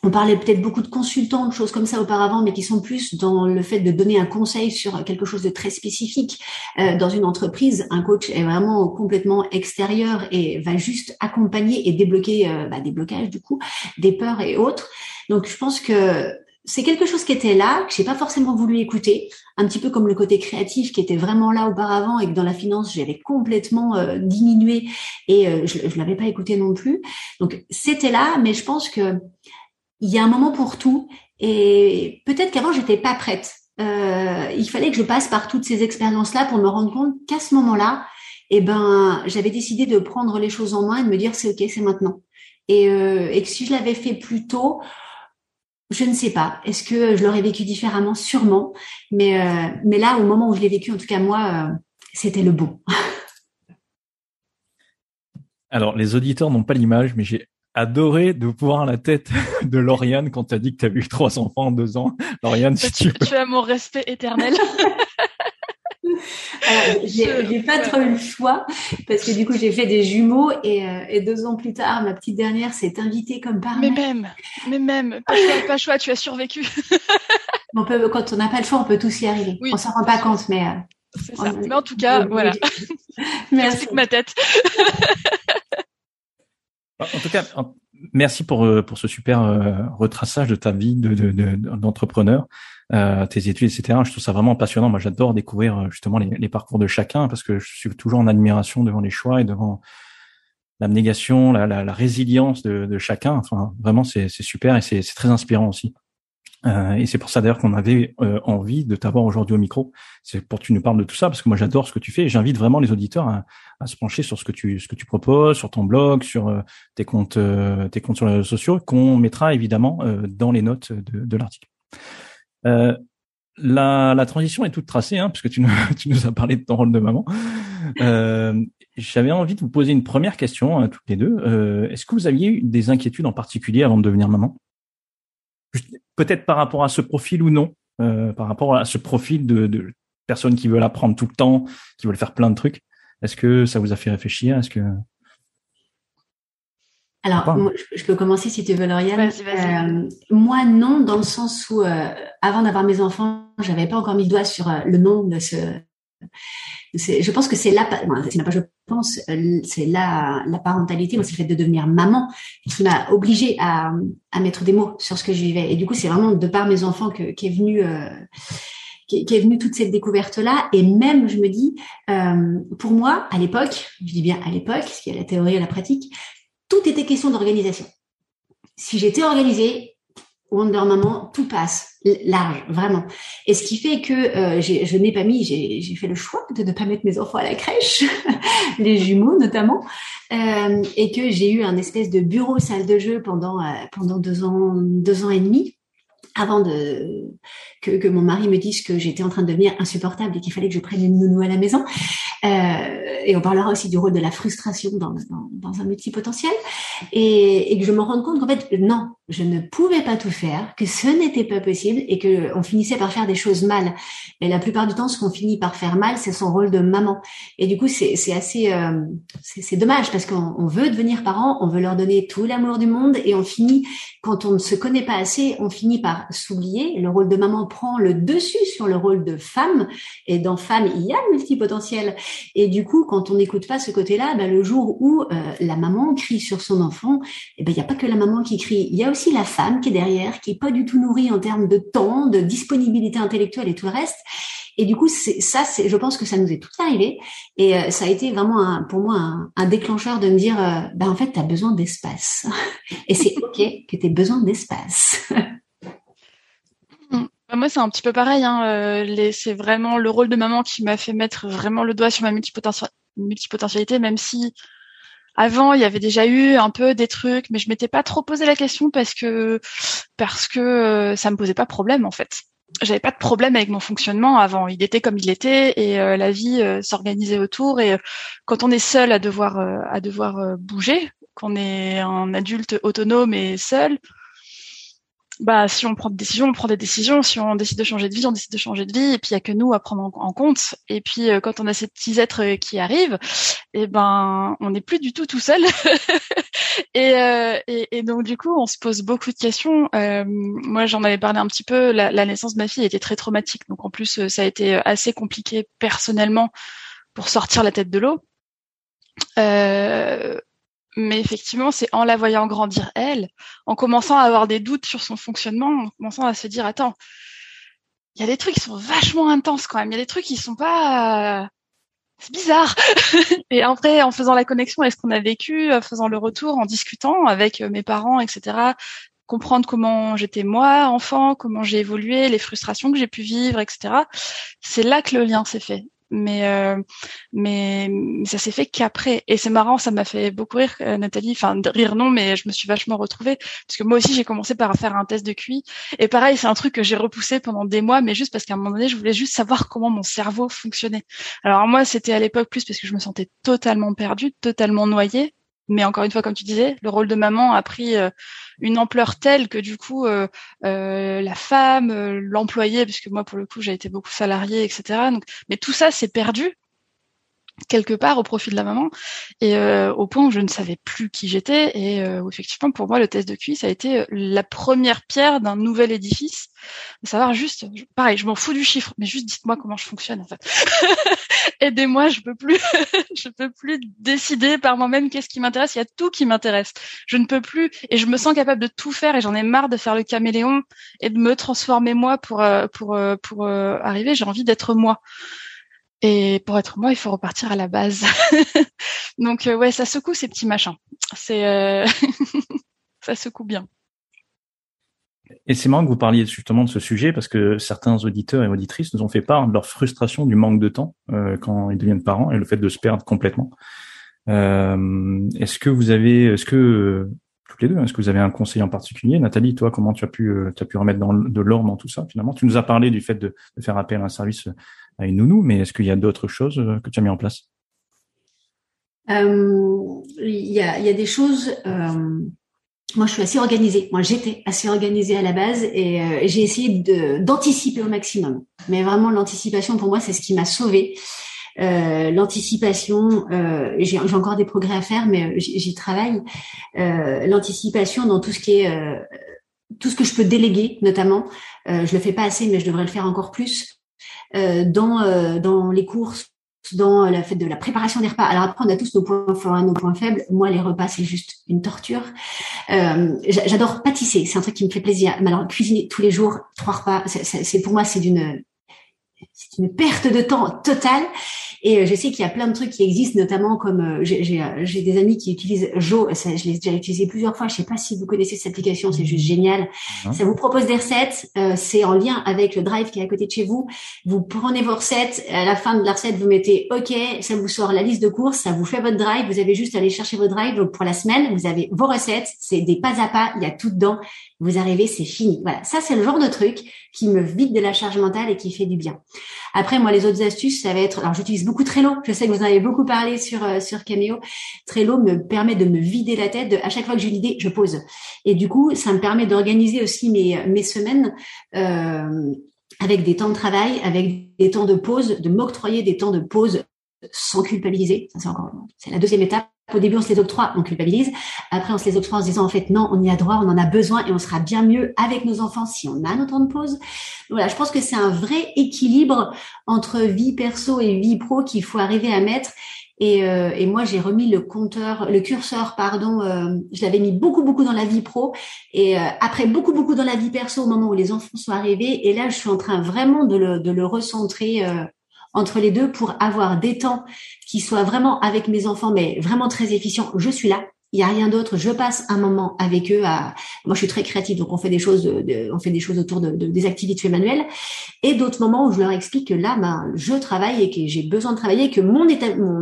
S2: on parlait peut-être beaucoup de consultants, de choses comme ça auparavant, mais qui sont plus dans le fait de donner un conseil sur quelque chose de très spécifique. Euh, dans une entreprise, un coach est vraiment complètement extérieur et va juste accompagner et débloquer euh, bah, des blocages du coup, des peurs et autres. Donc je pense que c'est quelque chose qui était là, que j'ai pas forcément voulu écouter, un petit peu comme le côté créatif qui était vraiment là auparavant et que dans la finance j'avais complètement euh, diminué et je, je l'avais pas écouté non plus. Donc c'était là, mais je pense que il y a un moment pour tout. Et peut-être qu'avant, j'étais pas prête. Euh, il fallait que je passe par toutes ces expériences-là pour me rendre compte qu'à ce moment-là, eh ben, j'avais décidé de prendre les choses en main et de me dire c'est ok, c'est maintenant. Et, euh, que si je l'avais fait plus tôt, je ne sais pas. Est-ce que je l'aurais vécu différemment? Sûrement. Mais, euh, mais là, au moment où je l'ai vécu, en tout cas moi, c'était le bon.
S1: Alors, les auditeurs n'ont pas l'image, mais j'ai adoré de voir la tête de Lauriane quand tu as dit que tu as eu trois enfants en deux ans. Lauriane, si tu,
S3: tu, as mon respect éternel.
S2: j'ai pas trop eu le choix parce que du coup j'ai fait des jumeaux et, euh, et, deux ans plus tard ma petite dernière s'est invitée comme par
S3: mais même mais même pas choix, pas choix tu as survécu.
S2: On peut quand on n'a pas le choix on peut tous y arriver. Oui, on s'en rend pas compte mais
S3: euh, ça. mais en tout cas voilà. merci. ma tête
S1: en tout cas, merci pour euh, pour ce super euh, retraçage de ta vie de d'entrepreneur, de, euh, tes études, etc. Je trouve ça vraiment passionnant. Moi, j'adore découvrir euh, justement les, les, parcours de chacun parce que je suis toujours en admiration devant les choix et devant l'abnégation, la, la, la, résilience de, de, chacun. Enfin, vraiment, c'est super et c'est très inspirant aussi. Euh, et c'est pour ça d'ailleurs qu'on avait euh, envie de t'avoir aujourd'hui au micro. C'est pour que tu nous parles de tout ça parce que moi j'adore ce que tu fais j'invite vraiment les auditeurs à, se pencher sur ce que tu ce que tu proposes, sur ton blog, sur euh, tes comptes tes comptes sur les réseaux sociaux qu'on mettra évidemment dans les notes de, de l'article. la, la transition est toute tracée hein, puisque tu nous, tu nous as parlé de ton rôle de maman. J'avais envie de vous poser une première question à toutes les deux. Est-ce que vous aviez eu des inquiétudes en particulier avant de devenir maman? Peut-être par rapport à ce profil ou non, euh, par rapport à ce profil de, de personnes qui veulent apprendre tout le temps, qui veulent faire plein de trucs. Est-ce que ça vous a fait réfléchir? Est-ce que
S2: alors, moi, je peux commencer si tu veux, Lauriane. Euh, moi, non, dans le sens où, euh, avant d'avoir mes enfants, j'avais pas encore mis le doigt sur euh, le nom de ce, je pense que c'est la, pas je pense, euh, c'est la, la parentalité, c'est le fait de devenir maman qui m'a obligée à, mettre des mots sur ce que je vivais. Et du coup, c'est vraiment de par mes enfants que, qui est venu, euh, qui, est venu toute cette découverte là. Et même, je me dis, euh, pour moi, à l'époque, je dis bien à l'époque, ce qui est la théorie et la pratique, tout était question d'organisation. Si j'étais organisée, Wonder Maman, tout passe large, vraiment. Et ce qui fait que euh, je n'ai pas mis, j'ai fait le choix de ne pas mettre mes enfants à la crèche, les jumeaux notamment, euh, et que j'ai eu un espèce de bureau salle de jeu pendant euh, pendant deux ans, deux ans et demi avant de que, que, mon mari me dise que j'étais en train de devenir insupportable et qu'il fallait que je prenne une nounou à la maison. Euh, et on parlera aussi du rôle de la frustration dans, dans, dans un multipotentiel. Et, et que je me rende compte qu'en fait, non, je ne pouvais pas tout faire, que ce n'était pas possible et que on finissait par faire des choses mal. Et la plupart du temps, ce qu'on finit par faire mal, c'est son rôle de maman. Et du coup, c'est assez, euh, c'est dommage parce qu'on veut devenir parent, on veut leur donner tout l'amour du monde et on finit, quand on ne se connaît pas assez, on finit par s'oublier. Le rôle de maman prend le dessus sur le rôle de femme. Et dans femme, il y a le multipotentiel. Et du coup, quand on n'écoute pas ce côté-là, ben, le jour où euh, la maman crie sur son enfant, eh ben, il n'y a pas que la maman qui crie. Y a la femme qui est derrière, qui est pas du tout nourrie en termes de temps, de disponibilité intellectuelle et tout le reste. Et du coup, c'est ça, c'est, je pense que ça nous est tout arrivé. Et euh, ça a été vraiment pour moi un, un, déclencheur de me dire, euh, ben en fait, tu as besoin d'espace. et c'est ok que tu aies besoin d'espace.
S3: Bah, moi, c'est un petit peu pareil. Hein. Euh, c'est vraiment le rôle de maman qui m'a fait mettre vraiment le doigt sur ma multipotentialité, même si avant il y avait déjà eu un peu des trucs, mais je m'étais pas trop posé la question parce que parce que euh, ça me posait pas problème en fait. j'avais pas de problème avec mon fonctionnement avant. Il était comme il était et euh, la vie euh, s'organisait autour. Et quand on est seul à devoir à devoir bouger, qu'on est un adulte autonome et seul, bah si on prend des décisions, on prend des décisions. Si on décide de changer de vie, on décide de changer de vie. Et puis il y a que nous à prendre en, compte. Et puis euh, quand on a ces petits êtres euh, qui arrivent, et eh ben on n'est plus du tout tout seul. Euh, et, et, donc du coup, on se pose beaucoup de questions. moi, j'en avais parlé un petit peu. La, la, naissance de ma fille était très traumatique. Donc en plus, ça a été assez compliqué personnellement pour sortir la tête de l'eau. Euh, mais effectivement, c'est en la voyant grandir elle, en commençant à avoir des doutes sur son fonctionnement, en commençant à se dire attends, il y a des trucs qui sont vachement intenses quand même. Il y a des trucs qui sont pas c'est bizarre. et après, en faisant la connexion avec ce qu'on a vécu, en faisant le retour, en discutant avec mes parents, etc., comprendre comment j'étais moi, enfant, comment j'ai évolué, les frustrations que j'ai pu vivre, etc. C'est là que le lien s'est fait mais euh, mais ça s'est fait qu'après. Et c'est marrant ça m'a fait beaucoup rire euh, Nathalie. Enfin rire non mais je me suis vachement retrouvée. Parce que moi aussi j'ai commencé par faire un test de QI. Et pareil c'est un truc que j'ai repoussé pendant des mois mais juste parce qu'à un moment donné je voulais juste savoir comment mon cerveau fonctionnait. Alors moi c'était à l'époque plus parce que je me sentais totalement perdue totalement noyée mais encore une fois, comme tu disais, le rôle de maman a pris euh, une ampleur telle que du coup, euh, euh, la femme, l'employé, puisque moi pour le coup j'ai été beaucoup salariée, etc. Donc, mais tout ça s'est perdu quelque part au profit de la maman. Et euh, au point où je ne savais plus qui j'étais et euh, effectivement pour moi le test de QI ça a été euh, la première pierre d'un nouvel édifice. De savoir juste pareil je m'en fous du chiffre mais juste dites-moi comment je fonctionne en fait aidez-moi je peux plus je peux plus décider par moi-même qu'est-ce qui m'intéresse il y a tout qui m'intéresse je ne peux plus et je me sens capable de tout faire et j'en ai marre de faire le caméléon et de me transformer moi pour pour pour arriver j'ai envie d'être moi et pour être moi, il faut repartir à la base. Donc euh, ouais, ça secoue ces petits machins. C'est euh... ça secoue bien.
S1: Et c'est marrant que vous parliez justement de ce sujet parce que certains auditeurs et auditrices nous ont fait part de leur frustration du manque de temps euh, quand ils deviennent parents et le fait de se perdre complètement. Euh, est-ce que vous avez, est-ce que toutes les deux, est-ce que vous avez un conseil en particulier, Nathalie, toi, comment tu as pu, tu as pu remettre dans, de l'ordre dans tout ça finalement? Tu nous as parlé du fait de, faire appel à un service à une nounou, mais est-ce qu'il y a d'autres choses euh, que tu as mis en place?
S2: Euh, Il y, a, des choses. Euh, moi, je suis assez organisée. Moi, j'étais assez organisée à la base et j'ai essayé d'anticiper au maximum. Mais vraiment, l'anticipation pour moi, c'est ce qui m'a sauvée. l'anticipation, j'ai encore des progrès à faire, mais j'y travaille. l'anticipation dans tout ce qui est tout ce que je peux déléguer, notamment. je le fais pas assez, mais je devrais le faire encore plus. Euh, dans euh, dans les courses dans la fête de la préparation des repas. Alors après, on a tous nos points forts et nos points faibles. Moi, les repas, c'est juste une torture. Euh, J'adore pâtisser, c'est un truc qui me fait plaisir. Mais alors, cuisiner tous les jours, trois repas, c'est pour moi, c'est d'une c'est une perte de temps totale. Et euh, je sais qu'il y a plein de trucs qui existent, notamment comme euh, euh, j'ai des amis qui utilisent Jo. Ça, je l'ai déjà utilisé plusieurs fois. Je sais pas si vous connaissez cette application, c'est juste génial. Ça vous propose des recettes. c'est en lien avec le Drive qui est à côté de chez vous. Vous prenez vos recettes. À la fin de la recette, vous mettez OK. Ça vous sort la liste de courses. Ça vous fait votre Drive. Vous avez juste à aller chercher votre Drive pour la semaine. Vous avez vos recettes. C'est des pas à pas. Il y a tout dedans. Vous arrivez, c'est fini. Voilà. Ça, c'est le genre de truc qui me vide de la charge mentale et qui fait du bien. Après, moi, les autres astuces, ça va être. Alors, j'utilise beaucoup Trello. Je sais que vous en avez beaucoup parlé sur euh, sur Cameo. Trello me permet de me vider la tête. À chaque fois que j'ai une idée, je pose. Et du coup, ça me permet d'organiser aussi mes mes semaines. Euh, avec des temps de travail, avec des temps de pause, de m'octroyer des temps de pause sans culpabiliser. Ça, c'est encore, c'est la deuxième étape. Au début, on se les octroie, on culpabilise. Après, on se les octroie en se disant, en fait, non, on y a droit, on en a besoin et on sera bien mieux avec nos enfants si on a nos temps de pause. Voilà, je pense que c'est un vrai équilibre entre vie perso et vie pro qu'il faut arriver à mettre. Et, euh, et moi, j'ai remis le compteur, le curseur, pardon, euh, je l'avais mis beaucoup, beaucoup dans la vie pro. Et euh, après, beaucoup, beaucoup dans la vie perso au moment où les enfants sont arrivés. Et là, je suis en train vraiment de le, de le recentrer entre les deux pour avoir des temps qui soient vraiment avec mes enfants, mais vraiment très efficients. Je suis là. Il y a rien d'autre. Je passe un moment avec eux. À... Moi, je suis très créative, donc on fait des choses, de, on fait des choses autour de, de, des activités manuelles, et d'autres moments où je leur explique que là, ben, je travaille et que j'ai besoin de travailler, que mon,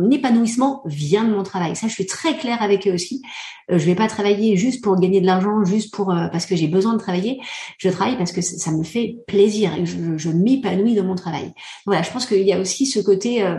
S2: épanouissement vient de mon travail. Ça, je suis très claire avec eux aussi. Euh, je vais pas travailler juste pour gagner de l'argent, juste pour euh, parce que j'ai besoin de travailler. Je travaille parce que ça, me fait plaisir et je, je m'épanouis dans mon travail. Voilà, je pense qu'il y a aussi ce côté euh,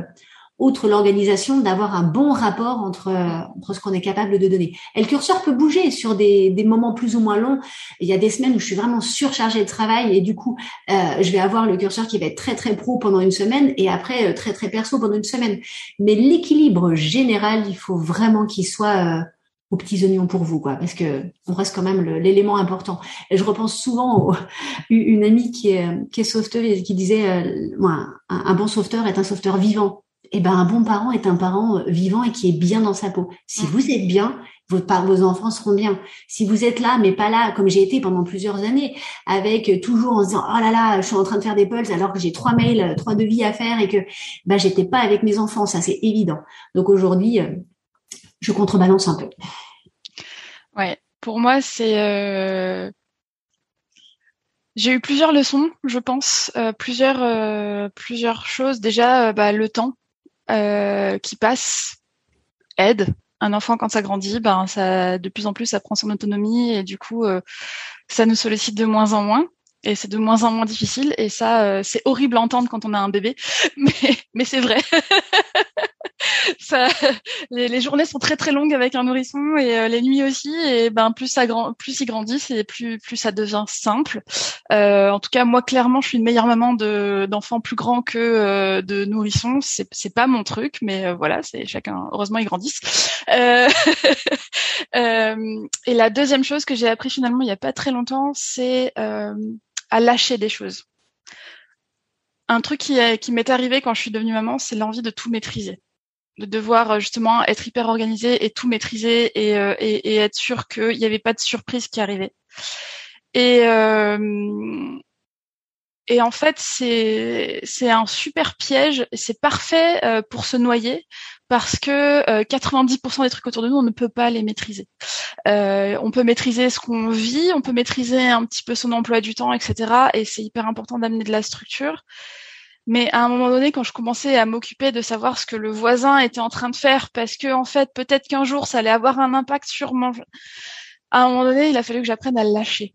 S2: outre l'organisation, d'avoir un bon rapport entre, entre ce qu'on est capable de donner. Et le curseur peut bouger sur des, des moments plus ou moins longs. Il y a des semaines où je suis vraiment surchargée de travail et du coup, euh, je vais avoir le curseur qui va être très très pro pendant une semaine et après euh, très très perso pendant une semaine. Mais l'équilibre général, il faut vraiment qu'il soit euh, aux petits oignons pour vous, quoi, parce que on reste quand même l'élément important. Et je repense souvent à une amie qui est, qui est sauveteuse et qui disait, euh, un, un bon sauveteur est un sauveteur vivant eh ben, un bon parent est un parent euh, vivant et qui est bien dans sa peau. Si vous êtes bien, vos, vos enfants seront bien. Si vous êtes là, mais pas là, comme j'ai été pendant plusieurs années, avec euh, toujours en se disant oh là là, je suis en train de faire des pulses alors que j'ai trois mails, euh, trois devis à faire et que ben j'étais pas avec mes enfants, ça c'est évident. Donc aujourd'hui, je contrebalance un peu.
S3: Ouais, pour moi c'est euh... J'ai eu plusieurs leçons, je pense, plusieurs plusieurs choses. Déjà, bah, le temps. Euh, qui passe aide. Un enfant quand ça grandit, ben ça de plus en plus ça prend son autonomie et du coup euh, ça nous sollicite de moins en moins et c'est de moins en moins difficile et ça euh, c'est horrible à entendre quand on a un bébé mais mais c'est vrai ça, les, les, journées sont très très longues avec un nourrisson et euh, les nuits aussi. Et ben plus ça grand, plus il grandit, et plus plus ça devient simple. Euh, en tout cas, moi clairement, je suis une meilleure maman de d'enfants plus grands que euh, de nourrissons. C'est c'est pas mon truc, mais euh, voilà, c'est chacun. Heureusement, ils grandissent. et la deuxième chose que j'ai appris finalement il y a pas très longtemps, c'est à lâcher des choses un truc qui, qui m'est arrivé quand je suis devenue maman, c'est l'envie de tout maîtriser de devoir euh, justement être hyper organisé et tout maîtriser et, euh, et, être sûr qu'il n'y avait pas de surprise qui arrivait. Et, euh, et en fait, c'est un super piège. C'est parfait pour se noyer parce que 90% des trucs autour de nous, on ne peut pas les maîtriser. on peut maîtriser ce qu'on vit, on peut maîtriser un petit peu son emploi du temps, etc. Et c'est hyper important d'amener de la structure. Mais à un moment donné, quand je commençais à m'occuper de savoir ce que le voisin était en train de faire, parce que en fait, peut-être qu'un jour, ça allait avoir un impact sur mon... À un moment donné, il a fallu que j'apprenne à le lâcher.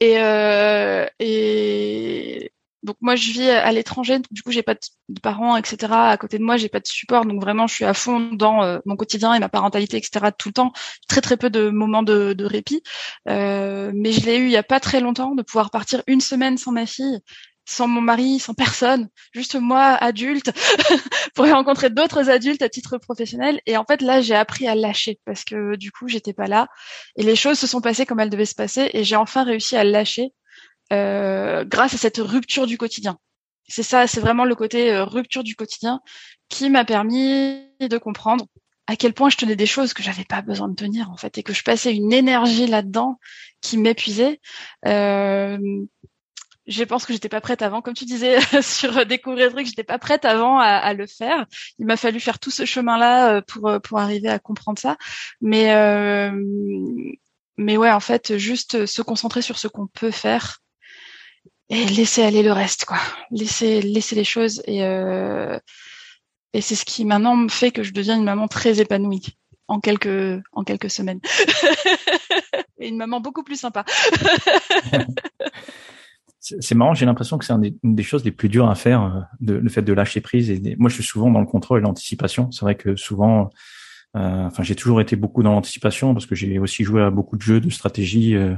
S3: Et, euh, et donc moi, je vis à l'étranger, du coup, j'ai pas de parents, etc. À côté de moi, j'ai pas de support, donc vraiment, je suis à fond dans euh, mon quotidien et ma parentalité, etc. Tout le temps, très très peu de moments de, de répit. Euh, mais je l'ai eu il y a pas très longtemps de pouvoir partir une semaine sans ma fille sans mon mari, sans personne, juste moi, adulte, pour rencontrer d'autres adultes à titre professionnel. Et en fait, là, j'ai appris à lâcher parce que du coup, j'étais pas là et les choses se sont passées comme elles devaient se passer et j'ai enfin réussi à lâcher euh, grâce à cette rupture du quotidien. C'est ça, c'est vraiment le côté euh, rupture du quotidien qui m'a permis de comprendre à quel point je tenais des choses que j'avais pas besoin de tenir en fait et que je passais une énergie là-dedans qui m'épuisait. Euh, je pense que j'étais pas prête avant, comme tu disais sur découvrir le truc, j'étais pas prête avant à, à, le faire. Il m'a fallu faire tout ce chemin-là euh, pour euh, pour arriver à comprendre ça. Mais euh, mais ouais, en fait, juste se concentrer sur ce qu'on peut faire et laisser aller le reste, quoi. Laisser laisser les choses et euh, et c'est ce qui maintenant me fait que je deviens une maman très épanouie en quelques en quelques semaines et une maman beaucoup plus sympa.
S1: c'est marrant, j'ai l'impression que c'est une des choses les plus dures à faire, euh, le fait de lâcher prise. Et moi, je suis souvent dans le contrôle et l'anticipation. C'est vrai que souvent, euh, enfin, j'ai toujours été beaucoup dans l'anticipation parce que j'ai aussi joué à beaucoup de jeux de stratégie. Euh,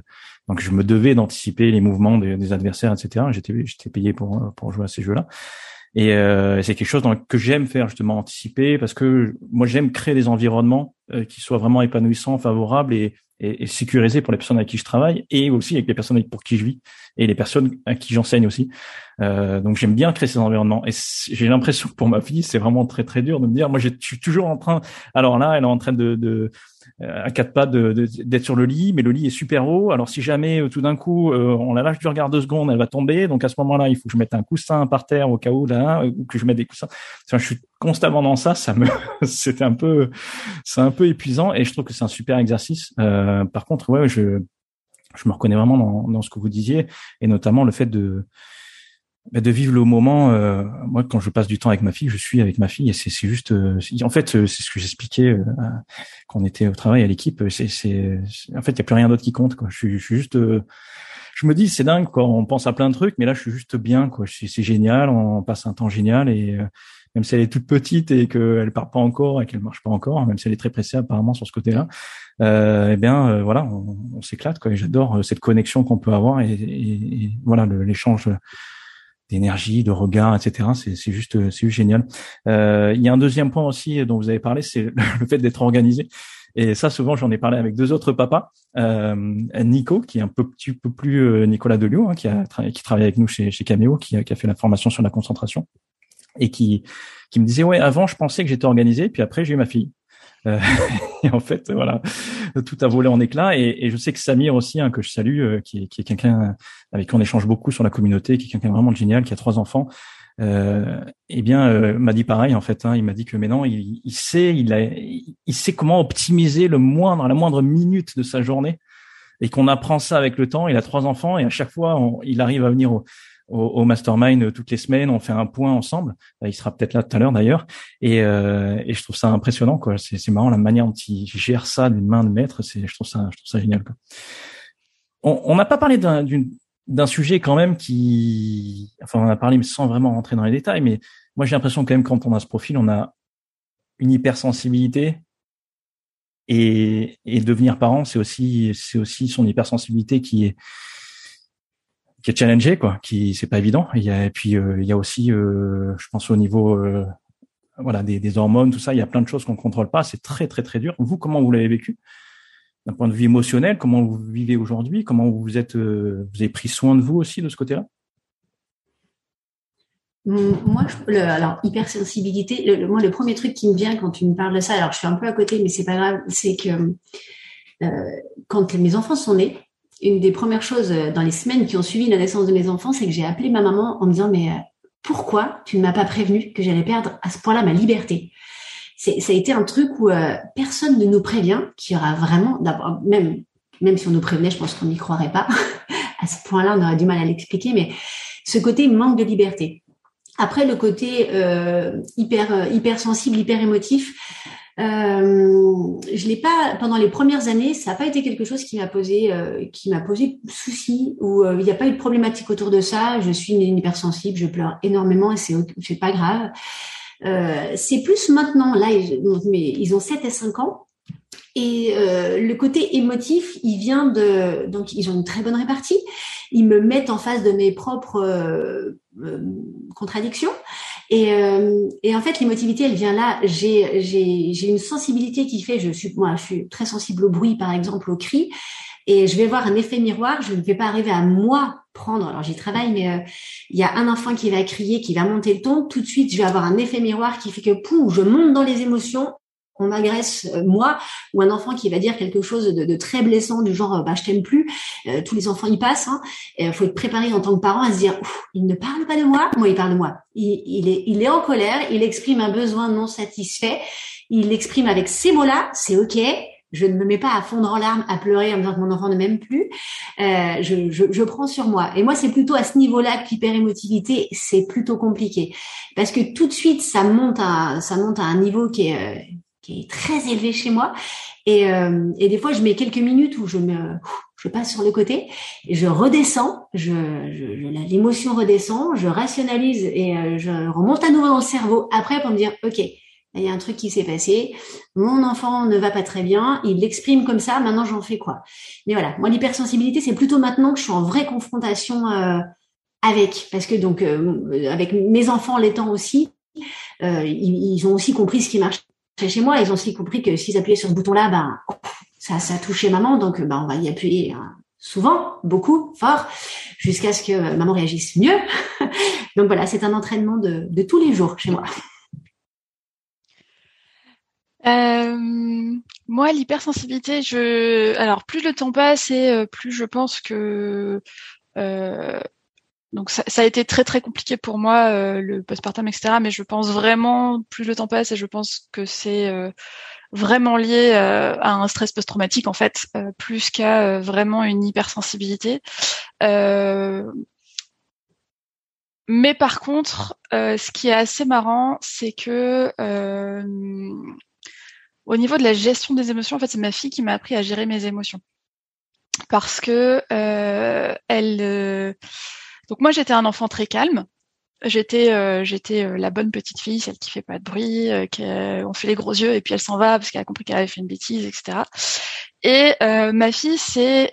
S1: donc, je me devais d'anticiper les mouvements des, des adversaires, etc. J'étais, j'étais payé pour pour jouer à ces jeux-là. Et euh, c'est quelque chose que j'aime faire justement anticiper parce que moi j'aime créer des environnements euh, qui soient vraiment épanouissants, favorables et, et, et, sécurisés pour les personnes avec qui je travaille et aussi avec les personnes pour qui je vis et les personnes à qui j'enseigne aussi. Euh, donc j'aime bien créer ces environnements et j'ai l'impression que pour ma fille c'est vraiment très très dur de me dire moi je suis toujours en train alors là elle est en train de, de à quatre pas d'être sur le lit, mais le lit est super haut. Alors si jamais tout d'un coup on la lâche du regard deux secondes, elle va tomber. Donc à ce moment-là, il faut que je mette un coussin par terre au cas où là, ou que je mette des coussins. Enfin, je suis constamment dans ça. Ça me, c'était un peu, c'est un peu épuisant et je trouve que c'est un super exercice. par contre, ouais, je je me reconnais vraiment dans, dans ce que vous disiez et notamment le fait de bah, de vivre le moment. Euh, moi, quand je passe du temps avec ma fille, je suis avec ma fille et c'est juste. Euh, en fait, c'est ce que j'expliquais euh, quand on était au travail à l'équipe. C'est, c'est, en fait, il y a plus rien d'autre qui compte. Quoi. Je suis, je suis juste. je me dis, c'est dingue. Quoi. On pense à plein de trucs, mais là, je suis juste bien. C'est, génial. On passe un temps génial et même si elle est toute petite et qu'elle part pas encore et qu'elle marche pas encore, même si elle est très pressée apparemment sur ce côté-là, euh, eh bien voilà, on, s'éclate j'adore cette connexion qu'on peut avoir et, et, et voilà l'échange d'énergie, de regard, etc. C'est juste, c'est juste génial. Euh, il y a un deuxième point aussi dont vous avez parlé, c'est le fait d'être organisé. Et ça, souvent, j'en ai parlé avec deux autres papas. Euh, Nico, qui est un peu, petit peu plus euh, Nicolas Delio, hein, qui, a qui travaille avec nous chez, chez Cameo, qui a, qui a fait la formation sur la concentration, et qui, qui me disait, ouais, avant, je pensais que j'étais organisé, puis après, j'ai eu ma fille. Euh, et en fait, voilà, tout a volé en éclats. Et, je sais que Samir aussi, hein, que je salue, euh, qui est, qui est quelqu'un avec qui on échange beaucoup sur la communauté, qui est quelqu'un vraiment génial, qui a trois enfants. Euh, eh bien, euh, m'a dit pareil en fait. Hein, il m'a dit que maintenant, il, il, sait, il, il sait comment optimiser le moindre, la moindre minute de sa journée, et qu'on apprend ça avec le temps. Il a trois enfants et à chaque fois, il arrive à venir au, au, au, mastermind euh, toutes les semaines. On fait un point ensemble. Euh, il sera peut-être là tout à l'heure d'ailleurs. Et, euh, et, je trouve ça impressionnant. quoi. C'est marrant la manière dont il gère ça d'une main de maître. C'est, je trouve ça, je trouve ça génial. Quoi. On n'a pas parlé d'un sujet quand même qui, enfin, on a parlé sans vraiment rentrer dans les détails. Mais moi, j'ai l'impression quand même quand on a ce profil, on a une hypersensibilité et, et devenir parent, c'est aussi, c'est aussi son hypersensibilité qui est qui est challengé quoi qui c'est pas évident il y a, et puis euh, il y a aussi euh, je pense au niveau euh, voilà des, hormones tout ça il y a plein de choses qu'on contrôle pas c'est très très très dur vous comment vous l'avez vécu? D'un point de vue émotionnel comment vous vivez aujourd'hui? Comment vous êtes vous avez pris soin de vous aussi de ce côté-là?
S2: Moi, je, le, alors hypersensibilité. Le, moi, le premier truc qui me vient quand tu me parles de ça, alors je suis un peu à côté, mais c'est pas grave. C'est que quand mes enfants sont nés, une des premières choses euh, dans les semaines qui ont suivi la naissance de mes enfants, c'est que j'ai appelé ma maman en me disant mais euh, pourquoi tu ne m'as pas prévenu que j'allais perdre à ce point-là ma liberté? Ça a été un truc où euh, personne ne nous prévient qu'il y aura vraiment, même même si on nous prévenait, je pense qu'on n'y croirait pas. à ce point-là, on aurait du mal à l'expliquer, mais ce côté manque de liberté. Après, le côté euh, hyper hyper sensible, hyper émotif, euh, je l'ai pas pendant les premières années, ça n'a pas été quelque chose qui m'a posé euh, qui m'a posé souci ou euh, il n'y a pas eu de problématique autour de ça. Je suis une hypersensible, je pleure énormément et c'est c'est pas grave. Euh, c'est plus maintenant là, ils, mais ils ont 7 et 5 ans. Et euh, le côté émotif, il vient de donc ils ont une très bonne répartie. Ils me mettent en face de mes propres contradictions. Et, euh, et en fait, l'émotivité, elle vient là. J'ai, une sensibilité qui fait, je suis, moi, je suis très sensible au bruit, par exemple, au cri. Et je vais voir un effet miroir. Je ne vais pas arriver à moi prendre. Alors j'y travaille, mais euh, il y a un enfant qui va crier, qui va monter le ton. Tout de suite, je vais avoir un effet miroir qui fait que pou, je monte dans les émotions on m'agresse euh, moi ou un enfant qui va dire quelque chose de, très blessant du genre bah je t'aime plus euh, tous les enfants y passent hein. il faut être préparé en tant que parent à se dire il ne parle pas de moi moi il parle de moi il, est il est en colère il exprime un besoin non satisfait il l'exprime avec ces mots là c'est ok je ne me mets pas à fondre en larmes, à pleurer en me disant que mon enfant ne m'aime plus. Euh, je, je, je, prends sur moi. Et moi, c'est plutôt à ce niveau-là que l'hyper-émotivité, c'est plutôt compliqué. Parce que tout de suite, ça monte à, ça monte à un niveau qui est, qui est très élevé chez moi. Et, euh, et, des fois, je mets quelques minutes où je me, je passe sur le côté et je redescends, je, je, l'émotion redescend, je rationalise et euh, je remonte à nouveau dans le cerveau après pour me dire, ok, il y a un truc qui s'est passé, mon enfant ne va pas très bien, il l'exprime comme ça, maintenant j'en fais quoi? Mais voilà, moi l'hypersensibilité, c'est plutôt maintenant que je suis en vraie confrontation euh, avec, parce que donc avec mes enfants l'étant aussi, ils, ils, ont aussi compris ce qui marche chez moi, ils ont aussi compris que s'ils appuyaient sur ce bouton-là, ben, ça, ça touchait maman, donc ben, on va y appuyer hein, souvent, beaucoup, fort, jusqu'à ce que maman réagisse mieux. donc voilà, c'est un entraînement de, de, tous les jours chez moi.
S3: Euh, Moi, l'hypersensibilité, je, alors plus le temps passe et plus je pense que euh, donc ça, ça, a été très très compliqué pour moi euh, le postpartum etc. Mais je pense vraiment plus le temps passe et je pense que c'est euh, vraiment lié euh, à un stress post-traumatique en fait, plus qu'à vraiment une hypersensibilité. mais par contre, ce qui est assez marrant, c'est que au niveau de la gestion des émotions, en fait, c'est ma fille qui m'a appris à gérer mes émotions parce que elle donc moi j'étais un enfant très calme. J'étais euh, j'étais euh, la bonne petite fille, celle qui fait pas de bruit, euh, qui on fait les gros yeux et puis elle s'en va parce qu'elle a compris qu'elle avait fait une bêtise, etc. Et ma fille c'est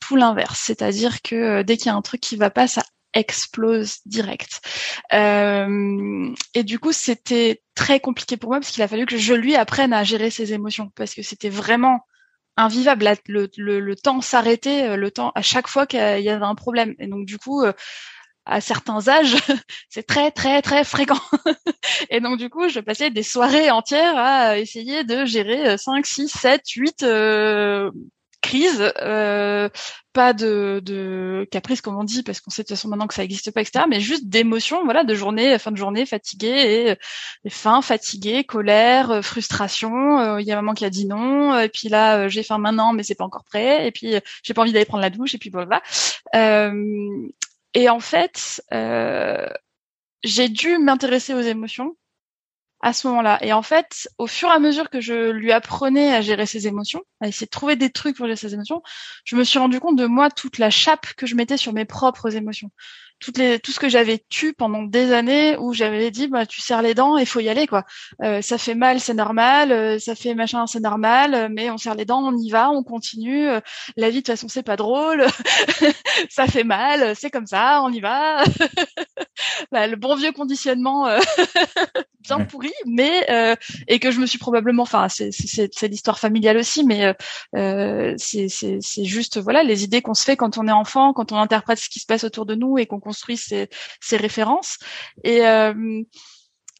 S3: tout l'inverse, c'est-à-dire que dès qu'il y a un truc qui va pas, ça explose direct. et du coup, c'était très compliqué pour moi parce qu'il a fallu que je lui apprenne à gérer ses émotions parce que c'était vraiment invivable. Le, temps s'arrêtait, euh, le temps à chaque fois qu'il y avait un problème. Et donc du coup, euh, à certains âges, c'est très très très fréquent. et donc du coup, je passais des soirées entières à essayer de gérer 5, 6, 7, 8 crise, euh, pas de, de caprice comme on dit, parce qu'on sait de toute façon maintenant que ça n'existe pas, etc. Mais juste d'émotions, voilà, de journée, fin de journée, fatiguée, et, et faim, fatiguée, colère, euh, frustration. Euh, il y a maman qui a dit non, et puis là j'ai faim maintenant, mais c'est pas encore prêt, et puis j'ai pas envie d'aller prendre la douche, et puis voilà. et en fait, j'ai dû m'intéresser aux émotions à ce moment-là. Et en fait, au fur et à mesure que je lui apprenais à gérer ses émotions, à essayer de trouver des trucs pour gérer ses émotions, je me suis rendu compte de moi toute la chape que je mettais sur mes propres émotions toutes les, tout ce que j'avais tué pendant des années où j'avais dit bah tu serres les dents il faut y aller quoi. Euh, ça fait mal c'est normal. Euh, ça fait machin c'est normal. Euh, mais on serre les dents on y va on continue. La vie de toute façon c'est pas drôle. Ça fait mal c'est comme ça on y va. Bah, le bon vieux conditionnement bien pourri mais et que je me suis probablement enfin c'est c'est l'histoire familiale aussi mais c'est c'est juste voilà les idées qu'on se fait quand on est enfant quand on interprète ce qui se passe autour de nous et qu'on construit ces, références. Et, euh,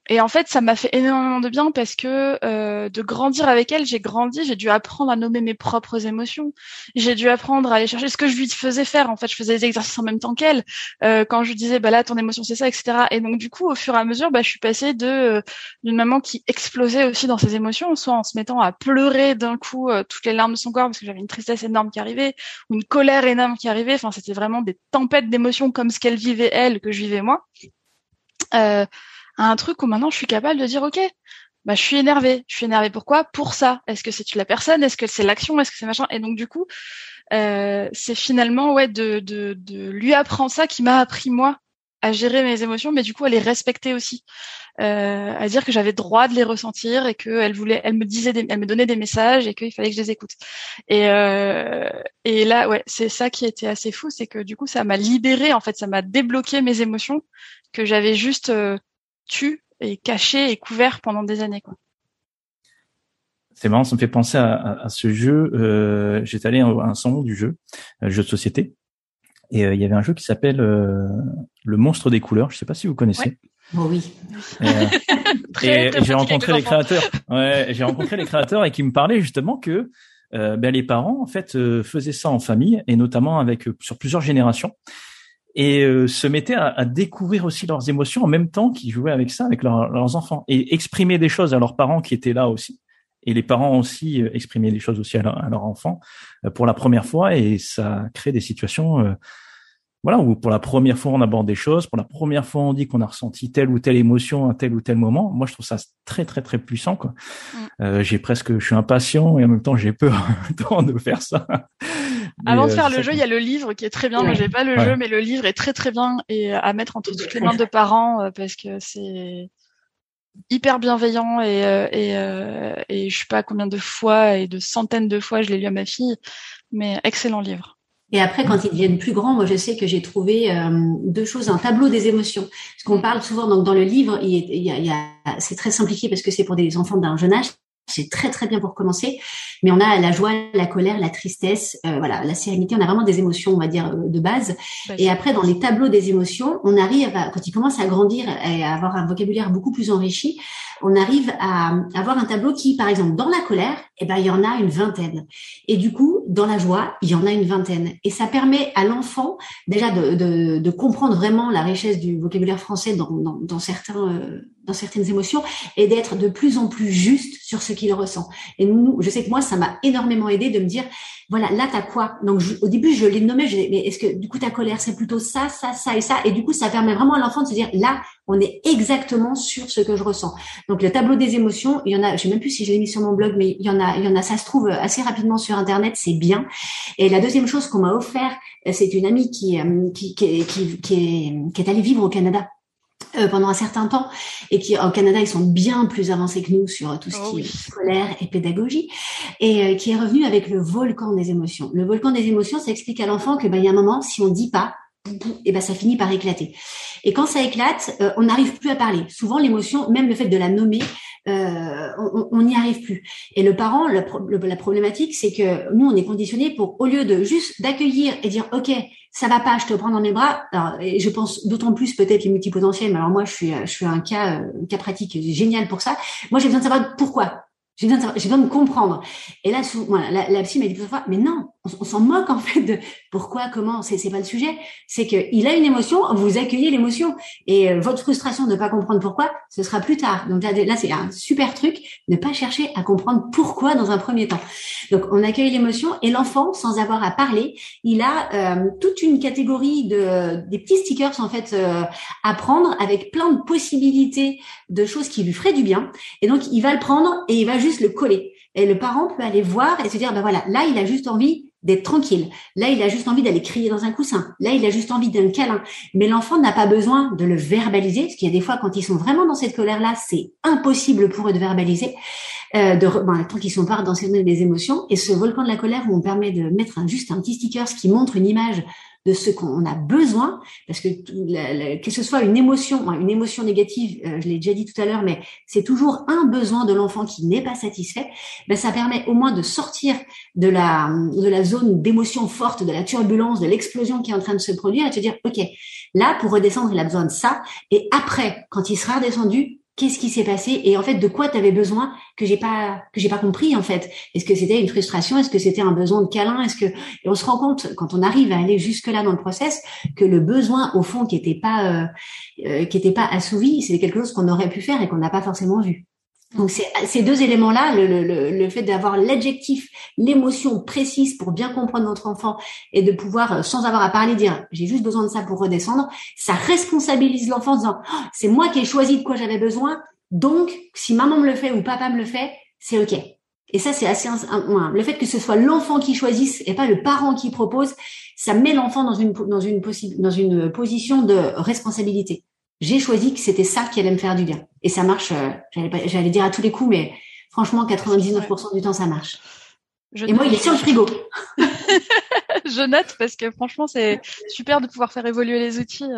S3: et en fait, ça m'a fait énormément de bien parce que euh, de grandir avec elle, j'ai grandi, j'ai dû apprendre à nommer mes propres émotions. J'ai dû apprendre à aller chercher ce que je lui faisais faire. En fait, je faisais des exercices en même temps qu'elle. Euh, quand je lui disais, bah là, ton émotion, c'est ça, etc. Et donc, du coup, au fur et à mesure, bah, je suis passée de d'une maman qui explosait aussi dans ses émotions, soit en se mettant à pleurer d'un coup toutes les larmes de son corps parce que j'avais une tristesse énorme qui arrivait, ou une colère énorme qui arrivait. Enfin, c'était vraiment des tempêtes d'émotions comme ce qu'elle vivait elle, que je vivais moi. Euh, un truc où maintenant je suis capable de dire ok, bah je suis énervée. Je suis énervée pourquoi? Pour ça. Est-ce que c'est la personne? Est-ce que c'est l'action? Est-ce que c'est machin? Et donc du coup, euh, c'est finalement ouais de, de, lui apprendre ça qui m'a appris moi à gérer mes émotions, mais du coup à les respecter aussi, euh, à dire que j'avais droit de les ressentir et qu'elle voulait, elle me disait, elle me donnait des messages et qu'il fallait que je les écoute. Et euh, et là ouais, c'est ça qui était assez fou, c'est que du coup ça m'a libéré en fait, ça m'a débloqué mes émotions que j'avais juste euh, tu et caché et couvert pendant des années. Quoi.
S1: C'est marrant, ça me fait penser à, à, ce jeu. Euh, J'étais allé à un salon du jeu, un jeu de société, et euh, il y avait un jeu qui s'appelle euh, Le Monstre des couleurs. Je sais pas si vous connaissez.
S2: Oh oui.
S1: Euh, et, j'ai rencontré les créateurs. Ouais, j'ai rencontré les créateurs et qui me parlaient justement que ben, les parents en fait faisaient ça en famille et notamment avec sur plusieurs générations et euh, se mettaient à, découvrir aussi leurs émotions en même temps qu'ils jouaient avec ça avec leurs enfants et exprimer des choses à leurs parents qui étaient là aussi. Et les parents aussi euh, exprimer des choses aussi à, leurs enfants euh, pour la première fois et ça crée des situations voilà où pour la première fois on aborde des choses pour la première fois on dit qu'on a ressenti telle ou telle émotion à tel ou tel moment. Moi je trouve ça très très très puissant quoi. Mm. j'ai presque je suis impatient et en même temps j'ai peur de faire ça
S3: avant de faire le jeu, il y a le livre qui est très bien. Moi, j'ai pas le jeu, mais le livre est très très bien et à mettre entre toutes les mains de parents euh, parce que c'est hyper bienveillant et euh, et, euh, et je sais pas combien de fois et de centaines de fois je l'ai lu à ma fille, mais excellent livre.
S2: Et après, quand ils deviennent plus grands, moi, je sais que j'ai trouvé deux choses, un tableau des émotions. Parce qu'on parle souvent, donc dans le livre, il y a, il y a c'est très simplifié parce que c'est pour des enfants d'un jeune âge c'est très très bien pour commencer. Mais on a la joie, la colère, la tristesse, euh, voilà, la sérénité. On a vraiment des émotions, on va dire, euh, de base. Bah, et après, dans les tableaux des émotions, on arrive, à, quand ils commencent à grandir et à avoir un vocabulaire beaucoup plus enrichi, on arrive à avoir un tableau qui, par exemple, dans la colère, eh ben, il y en a une vingtaine. Et du coup, dans la joie, il y en a une vingtaine. Et ça permet à l'enfant déjà de, de, de, comprendre vraiment la richesse du vocabulaire français dans, dans, dans certains, euh, dans certaines émotions et d'être de plus en plus juste sur ce qu'il ressent. Et nous, je sais que moi, ça m'a énormément aidé de me dire, voilà, là, t'as quoi? Donc, au début, je l'ai nommé, je, mais est-ce que du coup, ta colère, c'est plutôt ça, ça, ça et ça? Et du coup, ça permet vraiment à l'enfant de se dire, là, on est exactement sur ce que je ressens. Donc, le tableau des émotions, il y en a, je sais même plus si je l'ai mis sur mon blog, mais il y en a, il y en a, ça se trouve assez rapidement sur Internet, c'est bien. Et la deuxième chose qu'on m'a offert, c'est une amie qui, euh, qui, qui, qui, qui est, qui est allée vivre au Canada euh, pendant un certain temps et qui au Canada ils sont bien plus avancés que nous sur tout ce oh qui est scolaire et pédagogie et euh, qui est revenu avec le volcan des émotions. Le volcan des émotions, ça explique à l'enfant que ben il y a un moment si on dit pas et ben ça finit par éclater. Et quand ça éclate, euh, on n'arrive plus à parler. Souvent l'émotion, même le fait de la nommer, euh, on n'y arrive plus. Et le parent, la problématique, c'est que nous, on est conditionné pour, au lieu de juste d'accueillir et dire, OK, ça va pas, je te prends dans mes bras. Et je pense d'autant plus peut-être les multipotentiels. Mais alors moi, je suis, je suis un cas, un cas pratique génial pour ça. Moi, j'ai besoin de savoir pourquoi. J'ai besoin, j'ai besoin de comprendre. Et là, voilà, la, la psy m'a dit plusieurs fois, mais non, on, s'en moque en fait de pourquoi, comment, c'est, pas le sujet. C'est que il a une émotion, vous accueillez l'émotion. Et euh, votre frustration de ne pas comprendre pourquoi, ce sera plus tard. Donc là, là, c'est un super truc, ne pas chercher à comprendre pourquoi dans un premier temps. Donc on accueille l'émotion et l'enfant, sans avoir à parler, il a euh, toute une catégorie de des petits stickers en fait euh, à prendre avec plein de possibilités de choses qui lui feraient du bien. Et donc il va le prendre et il va juste le coller. Et le parent peut aller voir et se dire, ben voilà, là, il a juste envie d'être tranquille. Là, il a juste envie d'aller crier dans un coussin. Là, il a juste envie d'un câlin. Mais l'enfant n'a pas besoin de le verbaliser, parce qu'il y a des fois, quand ils sont vraiment dans cette colère-là, c'est impossible pour eux de verbaliser, euh, de, ben, tant qu'ils sont pas dans des émotions. Et ce volcan de la colère où on permet de mettre un, juste un petit sticker, ce qui montre une image de ce qu'on a besoin, parce que que ce soit une émotion, une émotion négative, euh, je l'ai déjà dit tout à l'heure, mais c'est toujours un besoin de l'enfant qui n'est pas satisfait. Ben ça permet au moins de sortir de la de la zone d'émotion forte, de la turbulence, de l'explosion qui est en train de se produire, et te dire ok, là pour redescendre, il a besoin de ça, et après, quand il sera redescendu, qu'est-ce qui s'est passé et en fait de quoi tu besoin que j'ai pas que j'ai pas compris en fait. Est-ce que c'était une frustration? Est-ce que c'était un besoin de câlin? Est-ce que et on se rend compte quand on arrive à aller jusque là dans le process que le besoin au fond qui était pas euh, euh, qui était pas assouvi c'est quelque chose qu'on aurait pu faire et qu'on n'a pas forcément vu donc ces deux éléments-là, le, le, le, fait d'avoir l'adjectif, l'émotion précise pour bien comprendre votre enfant et de pouvoir, euh, sans avoir à parler, dire j'ai juste besoin de ça pour redescendre, ça responsabilise l'enfant en disant oh, c'est moi qui ai choisi de quoi j'avais besoin, donc si maman me le fait ou papa me le fait, c'est ok. Et ça c'est assez le fait que ce soit l'enfant qui choisisse et pas le parent qui propose, ça met l'enfant dans une dans une dans une position de responsabilité j'ai choisi que c'était ça qui allait me faire du bien. Et ça marche, euh, j'allais dire à tous les coups, mais franchement, 99% du temps, ça marche. et moi, il est sur le frigo.
S3: je note parce que franchement, c'est super de pouvoir faire évoluer les outils.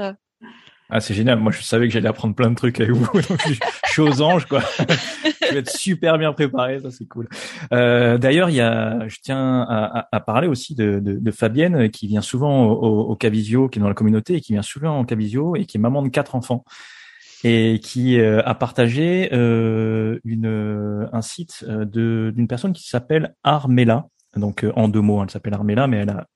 S3: Euh.
S1: Ah, c'est génial. Moi, je savais que j'allais apprendre plein de trucs avec vous. Donc, je, suis aux anges, quoi. je vais être super bien préparé. Ça, c'est cool. Euh, D'ailleurs, il y a, je tiens à, à, parler aussi de, de, de, Fabienne, qui vient souvent au, au Cavisio, qui est dans la communauté et qui vient souvent au Cavisio et qui est maman de quatre enfants et qui euh, a partagé euh, une, un site euh, d'une personne qui s'appelle Armella. Donc, en deux mots, elle s'appelle Armella, mais elle a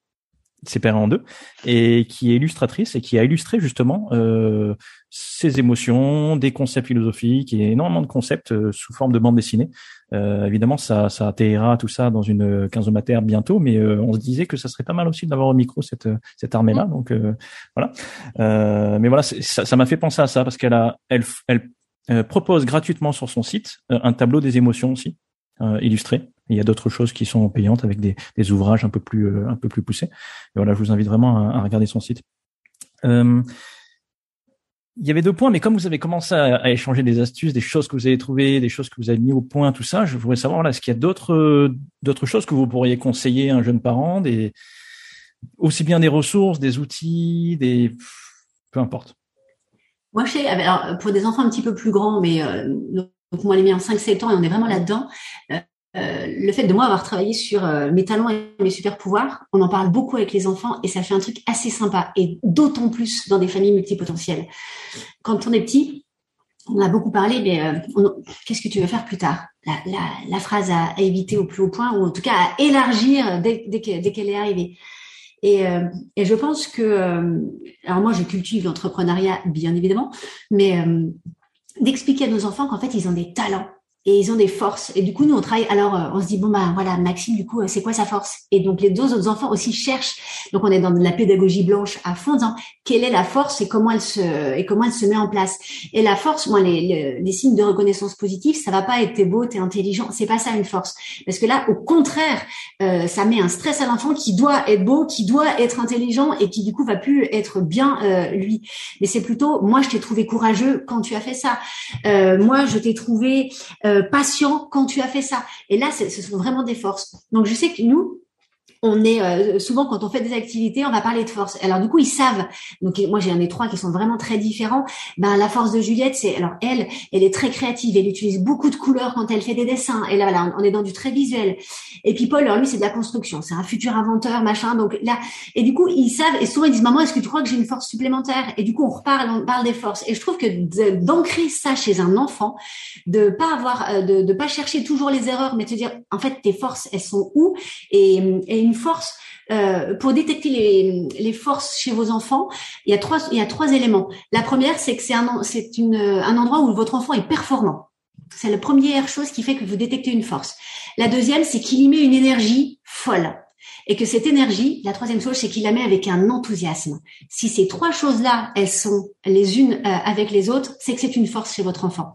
S1: séparée en deux, et qui est illustratrice et qui a illustré justement euh, ses émotions, des concepts philosophiques et énormément de concepts euh, sous forme de bande dessinée. Euh, évidemment, ça, ça atterrira tout ça dans une quinzomataire bientôt, mais euh, on se disait que ça serait pas mal aussi d'avoir au micro cette cette armée-là. Donc euh, voilà. mais voilà, ça m'a fait penser à ça parce qu'elle a, elle, elle propose gratuitement sur son site un tableau des émotions aussi illustré il y a d'autres choses qui sont payantes avec des, ouvrages un peu plus euh, un peu plus poussés. Et voilà, je vous invite vraiment à, regarder son site. Euh, il y avait deux points, mais comme vous avez commencé à, échanger des astuces, des choses que vous avez trouvées, des choses que vous avez mis au point, tout ça, je voudrais savoir, voilà, est-ce qu'il y a d'autres d'autres choses que vous pourriez conseiller à un jeune parent, aussi bien des ressources, des outils, des peu importe.
S2: Moi, je sais, pour des enfants un petit peu plus grands, mais euh, donc moi les miens 5-7 ans et on est vraiment là-dedans. Euh, euh, le fait de moi avoir travaillé sur euh, mes talents et mes super pouvoirs, on en parle beaucoup avec les enfants et ça fait un truc assez sympa et d'autant plus dans des familles multipotentielles. Quand on est petit, on a beaucoup parlé, mais euh, qu'est-ce que tu veux faire plus tard? La, phrase à, éviter au plus haut point, ou en tout cas à élargir dès, qu'elle est arrivée. Et, euh, et, je pense que, alors moi, je cultive l'entrepreneuriat, bien évidemment, mais d'expliquer à nos enfants qu'en fait, ils ont des talents et ils ont des forces. Et du coup, nous, on travaille. Alors, euh, on se dit bon bah voilà, Maxime, du coup, euh, c'est quoi sa force? Et donc, les deux autres enfants aussi cherchent. Donc, on est dans de la pédagogie blanche à fond, disant quelle est la force et comment elle se et comment elle se met en place? Et la force, moi, les, les, signes de reconnaissance positive, ça va pas être t'es beau, t'es intelligent. C'est pas ça une force. Parce que là, au contraire, euh, ça met un stress à l'enfant qui doit être beau, qui doit être intelligent et qui du coup va plus être bien lui. Mais c'est plutôt moi, je t'ai trouvé courageux quand tu as fait ça. moi, je t'ai trouvé euh, patient quand tu as fait ça. Et là, ce sont vraiment des forces. Donc, je sais que nous, on est euh, souvent quand on fait des activités, on va parler de force. Alors du coup, ils savent. Donc moi j'ai un des trois qui sont vraiment très différents. Ben la force de Juliette, c'est alors elle, elle est très créative, elle utilise beaucoup de couleurs quand elle fait des dessins. Et là voilà, on est dans du très visuel. Et puis Paul, alors lui c'est de la construction, c'est un futur inventeur, machin. Donc là, et du coup ils savent et souvent ils disent maman, est-ce que tu crois que j'ai une force supplémentaire? Et du coup on reparle, on parle des forces. Et je trouve que d'ancrer ça chez un enfant, de pas avoir, euh, de, de pas chercher toujours les erreurs, mais de se dire en fait tes forces elles sont où? Et, et force euh, pour détecter les, les, forces chez vos enfants, il y a trois, il y a trois éléments. La première, c'est que c'est un, c'est une, un endroit où votre enfant est performant. C'est la première chose qui fait que vous détectez une force. La deuxième, c'est qu'il y met une énergie folle. Et que cette énergie, la troisième chose, c'est qu'il la met avec un enthousiasme. Si ces trois choses-là, elles sont les unes euh, avec les autres, c'est que c'est une force chez votre enfant.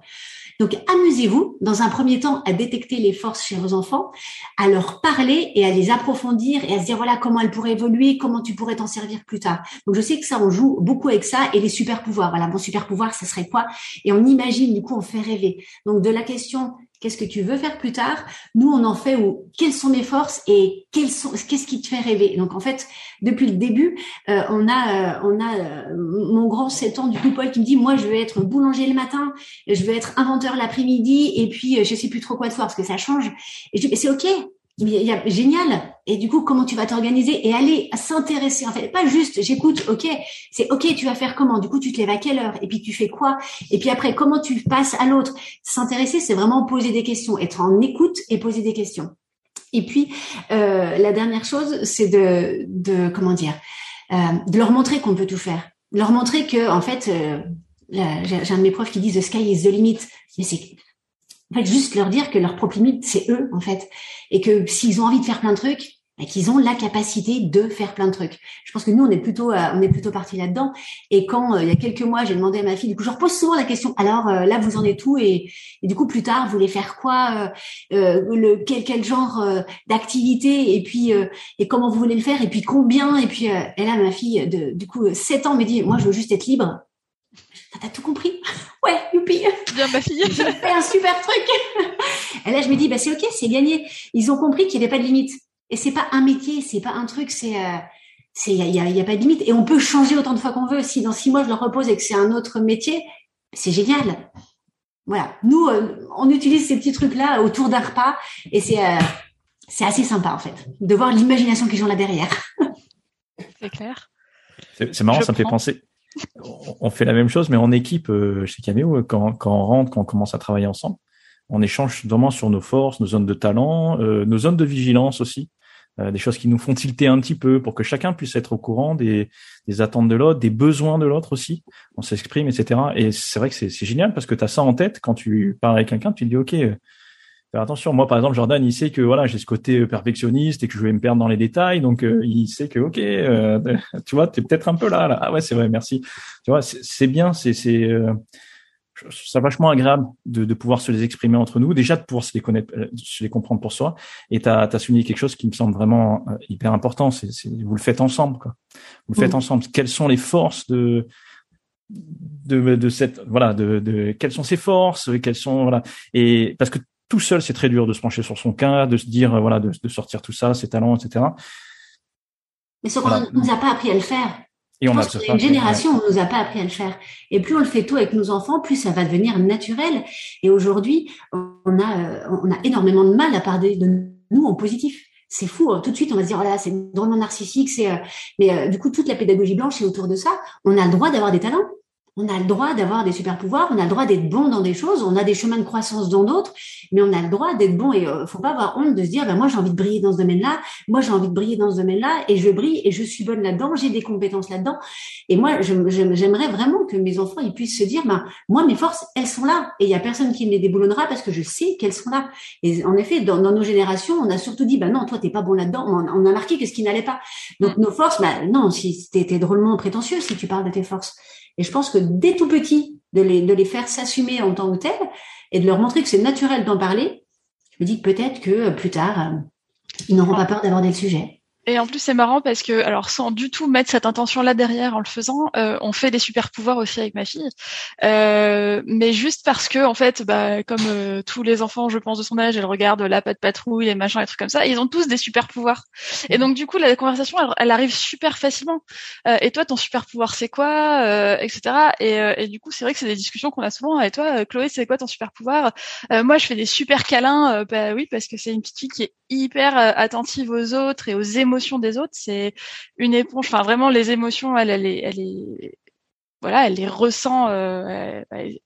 S2: Donc, amusez-vous, dans un premier temps, à détecter les forces chez vos enfants, à leur parler et à les approfondir et à se dire, voilà, comment elles pourraient évoluer, comment tu pourrais t'en servir plus tard. Donc, je sais que ça, on joue beaucoup avec ça et les super pouvoirs. Voilà, mon super pouvoir, ce serait quoi? Et on imagine, du coup, on fait rêver. Donc, de la question, Qu'est-ce que tu veux faire plus tard? Nous, on en fait où quelles sont mes forces et qu'est-ce qui te fait rêver? Donc en fait, depuis le début, euh, on a euh, on a euh, mon grand 7 ans du coup Paul qui me dit moi je veux être boulanger le matin, je veux être inventeur l'après-midi et puis je sais plus trop quoi de faire parce que ça change. Et je dis c'est OK, y a, génial. Et du coup, comment tu vas t'organiser et aller s'intéresser? En fait, pas juste j'écoute, ok, c'est ok, tu vas faire comment? Du coup, tu te lèves à quelle heure? Et puis tu fais quoi? Et puis après, comment tu passes à l'autre? S'intéresser, c'est vraiment poser des questions, être en écoute et poser des questions. Et puis euh, la dernière chose, c'est de, de comment dire, euh, de leur montrer qu'on peut tout faire, leur montrer que en fait, euh, j'ai un de mes profs qui dit the sky is the limit, mais c'est en fait, juste leur dire que leur propre limite, c'est eux, en fait. Et que s'ils ont envie de faire plein de trucs, bah, qu'ils ont la capacité de faire plein de trucs. Je pense que nous, on est plutôt, euh, on est plutôt parti là-dedans. Et quand, euh, il y a quelques mois, j'ai demandé à ma fille, du coup, je repose souvent la question, alors euh, là, vous en êtes où? Et, du coup, plus tard, vous voulez faire quoi le, quel, quel genre d'activité? Et puis, et comment vous voulez le faire? Et puis, combien? Et puis, et là, ma fille, de, du coup, 7 ans, me dit, moi, je veux juste être libre. T'as tout compris? Ouais, youpi
S3: Bien, ma fille
S2: J'ai fait un super truc Et là, je me dis, bah c'est ok, c'est gagné. Ils ont compris qu'il n'y avait pas de limite. Et c'est pas un métier, c'est pas un truc, c'est... Euh, il y a, y a, pas de limite. Et on peut changer autant de fois qu'on veut. Si dans six mois, je le repose et que c'est un autre métier, c'est génial. Voilà. Nous, euh, on utilise ces petits trucs-là autour d'un repas et c'est euh, c'est assez sympa, en fait, de voir l'imagination qui joue là derrière.
S3: C'est clair.
S1: C'est marrant, ça me fait penser on fait la même chose, mais en équipe euh, chez Cameo, quand, quand on rentre, quand on commence à travailler ensemble, on échange vraiment sur nos forces, nos zones de talent, euh, nos zones de vigilance aussi, euh, des choses qui nous font tilter un petit peu pour que chacun puisse être au courant des, des attentes de l'autre, des besoins de l'autre aussi. On s'exprime, etc. Et c'est vrai que c'est génial parce que tu as ça en tête quand tu parles avec quelqu'un, tu te dis, OK, faire attention. Moi, par exemple, Jordan, il sait que voilà, j'ai ce côté euh, perfectionniste et que je vais me perdre dans les détails. Donc, euh, il sait que ok, euh, tu vois, t'es peut-être un peu là, là. Ah ouais, c'est vrai, merci. Tu vois, c'est bien, c'est c'est ça vachement agréable de, de, pouvoir se les exprimer entre nous, déjà de pouvoir se les connaître, se les comprendre pour soi. Et tu as, souligné quelque chose qui me semble vraiment hyper important, c'est vous le faites ensemble. Quoi. Vous le faites mmh. ensemble. Quelles sont les forces de de, de cette voilà de, de quelles sont ses forces, quelles sont voilà et parce que tout seul, c'est très dur de se pencher sur son cas, de se dire, euh, voilà, de, sortir tout ça, ses talents, etc.
S2: Mais ce qu'on ne nous a pas appris à le faire.
S1: Et on
S2: a une génération, on nous a pas appris à le faire. Et plus on le fait tôt avec nos enfants, plus ça va devenir naturel. Et aujourd'hui, on a, euh, on a énormément de mal à parler de nous en positif. C'est fou. Tout de suite, on va se dire, oh là, c'est drôlement narcissique. C'est, euh, mais du coup, toute la pédagogie blanche est autour de ça. On a le droit d'avoir des talents on a le droit d'avoir des super pouvoirs, on a le droit d'être bon dans des choses, on a des chemins de croissance dans d'autres, mais on a le droit d'être bon et euh, faut pas avoir honte de se dire ben moi j'ai envie de briller dans ce domaine-là, moi j'ai envie de briller dans ce domaine-là et je brille et je suis bonne là-dedans, j'ai des compétences là-dedans et moi j'aimerais vraiment que mes enfants ils puissent se dire ben moi mes forces elles sont là et il y a personne qui me les déboulonnera parce que je sais qu'elles sont là. Et en effet dans, nos générations on a surtout dit ben non toi t'es pas bon là-dedans, on, a marqué que ce qui n'allait pas. Donc nos forces ben non si t'es drôlement prétentieux si tu parles de tes forces. Et je pense que dès tout petit, de les, de les faire s'assumer en tant que tel et de leur montrer que c'est naturel d'en parler, je me dis que peut-être que euh, plus tard, euh, ils n'auront pas peur d'aborder le sujet.
S3: Et en plus, c'est marrant parce que, alors, sans du tout mettre cette intention-là derrière en le faisant, euh, on fait des super pouvoirs aussi avec ma fille. Euh, mais juste parce que, en fait, bah, comme euh, tous les enfants, je pense, de son âge, elle regarde la patte patrouille, les machins, les trucs comme ça, ils ont tous des super pouvoirs. Et donc, du coup, la conversation, elle, arrive super facilement. et toi, ton super pouvoir, c'est quoi, etc. Et, et, du coup, c'est vrai que c'est des discussions qu'on a souvent. Et toi, Chloé, c'est quoi ton super pouvoir? Moi, je fais des super câlins. bah oui, parce que c'est une petite fille qui est hyper attentive aux autres et aux émotions des autres, c'est une éponge. Enfin, vraiment, les émotions, elle, elle est, elle est, voilà, elle les ressent euh,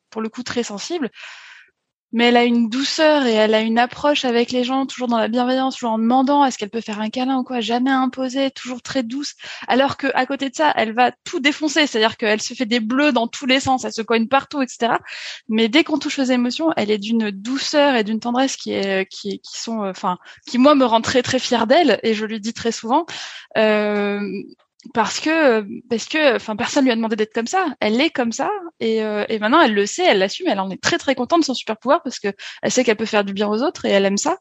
S3: pour le coup très sensible mais elle a une douceur et elle a une approche avec les gens, toujours dans la bienveillance, toujours en demandant est-ce qu'elle peut faire un câlin ou quoi, jamais imposée, toujours très douce. Alors que à côté de ça, elle va tout défoncer, c'est-à-dire qu'elle se fait des bleus dans tous les sens, elle se cogne partout, etc. Mais dès qu'on touche aux émotions, elle est d'une douceur et d'une tendresse qui est qui, qui sont, euh, enfin, qui moi me rend très très fière d'elle et je lui dis très souvent. Euh, parce que parce que enfin personne lui a demandé d'être comme ça elle est comme ça et, euh, et maintenant elle le sait elle l'assume elle en est très très contente de son super pouvoir parce que elle sait qu'elle peut faire du bien aux autres et elle aime ça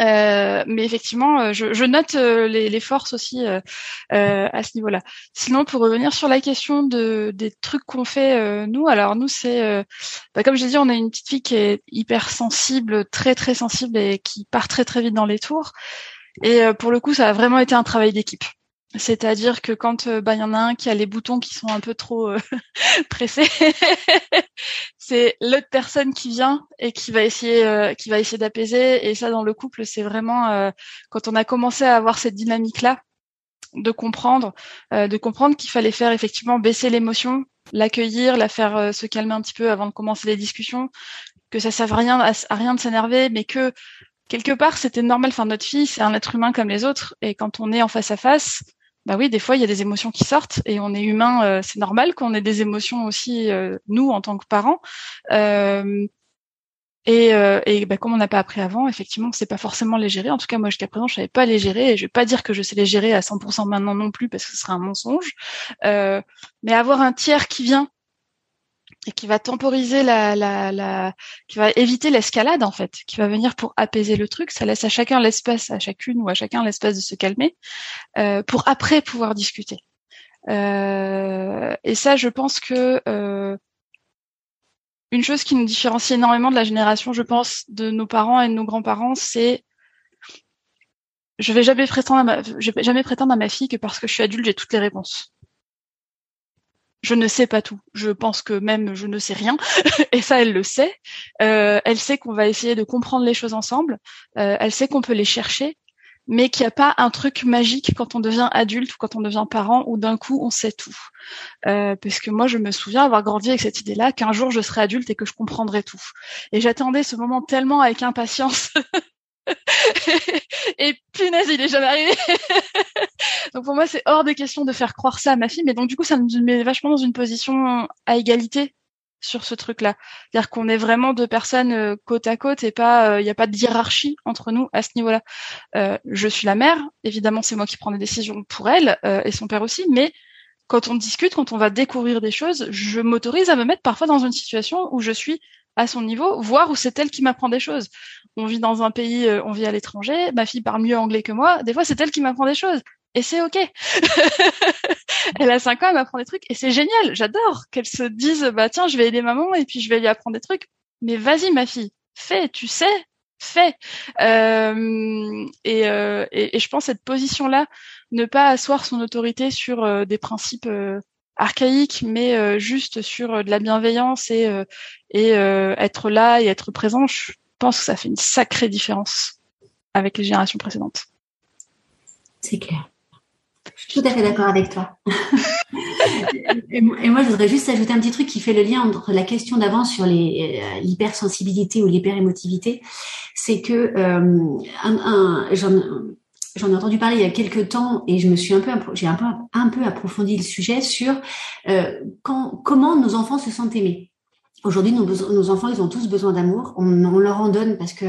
S3: euh, mais effectivement, euh, je, je note euh, les, les, forces aussi euh, à ce niveau-là. Sinon, pour revenir sur la question de, des trucs qu'on fait nous, alors nous c'est, bah, comme j'ai dit, on a une petite fille qui est hyper sensible, très très sensible et qui part très très vite dans les tours. Et pour le coup, ça a vraiment été un travail d'équipe. C'est-à-dire que quand euh, bah, il y en a un qui a les boutons qui sont un peu trop euh, pressés, c'est l'autre personne qui vient et qui va essayer euh, qui va essayer d'apaiser. Et ça, dans le couple, c'est vraiment quand on a commencé à avoir cette dynamique-là, de comprendre, de comprendre qu'il fallait faire effectivement baisser l'émotion, l'accueillir, la faire se calmer un petit peu avant de commencer les discussions, que ça serve à rien à rien de s'énerver, mais que quelque part c'était normal. Enfin, notre fille, c'est un être humain comme les autres, et quand on est en face à face, bah oui, des fois il y a des émotions qui sortent et on est humain, euh, c'est normal qu'on ait des émotions aussi euh, nous en tant que parents. Euh, et, et bah, comme on n'a pas appris avant, effectivement, c'est pas forcément les gérer. En tout cas, moi jusqu'à présent, je savais pas les gérer et je vais pas dire que je sais les gérer à 100% maintenant non plus parce que ce serait un mensonge. mais avoir un tiers qui vient et qui va temporiser la, la, qui va éviter l'escalade en fait, qui va venir pour apaiser le truc. Ça laisse à chacun l'espace, à chacune ou à chacun l'espace de se calmer, euh, pour après pouvoir discuter. Euh, et ça, je pense que euh, une chose qui nous différencie énormément de la génération, je pense, de nos parents et de nos grands-parents, c'est je vais jamais prétendre à ma, je vais jamais prétendre à ma fille que parce que je suis adulte, j'ai toutes les réponses je ne sais pas tout. Je pense que même je ne sais rien, et ça elle le sait. Euh, elle sait qu'on va essayer de comprendre les choses ensemble. Euh, elle sait qu'on peut les chercher, mais qu'il n'y a pas un truc magique quand on devient adulte ou quand on devient parent où d'un coup on sait tout. Euh, parce que moi je me souviens avoir grandi avec cette idée-là qu'un jour je serai adulte et que je comprendrai tout. Et j'attendais ce moment tellement avec impatience et punaise, il est jamais arrivé. donc pour moi, c'est hors de question de faire croire ça à ma fille. Mais donc du coup, ça nous met vachement dans une position à égalité sur ce truc-là. C'est-à-dire qu'on est vraiment deux personnes euh, côte à côte et pas, il euh, n'y a pas de hiérarchie entre nous à ce niveau-là. Euh, je suis la mère, évidemment, c'est moi qui prends des décisions pour elle et son père aussi, mais quand on discute, quand on va découvrir des choses, je m'autorise à me mettre parfois dans une situation où je suis à son niveau, voire où c'est elle qui m'apprend des choses. On vit dans un pays, euh, on vit à l'étranger, ma fille parle mieux anglais que moi, des fois c'est elle qui m'apprend des choses. Et c'est ok. elle a cinq ans, elle m'apprend des trucs et c'est génial. J'adore qu'elle se dise bah tiens, je vais aider maman et puis je vais lui apprendre des trucs. Mais vas-y ma fille, fais, tu sais, fais. Euh, et, euh, et, je pense cette position-là, ne pas asseoir son autorité sur euh, des principes euh, archaïque, mais juste sur de la bienveillance et, et être là et être présent, je pense que ça fait une sacrée différence avec les générations précédentes.
S2: C'est clair. Je suis tout à fait d'accord avec toi. et moi, je voudrais juste ajouter un petit truc qui fait le lien entre la question d'avant sur euh, l'hypersensibilité ou l'hyperémotivité. C'est que euh, j'en ai entendu parler il y a quelques temps et je me suis un peu j'ai un peu approfondi le sujet sur euh, comment nos enfants se sentent aimés. Aujourd'hui, nos, enfants, ils ont tous besoin d'amour. On, leur en donne parce que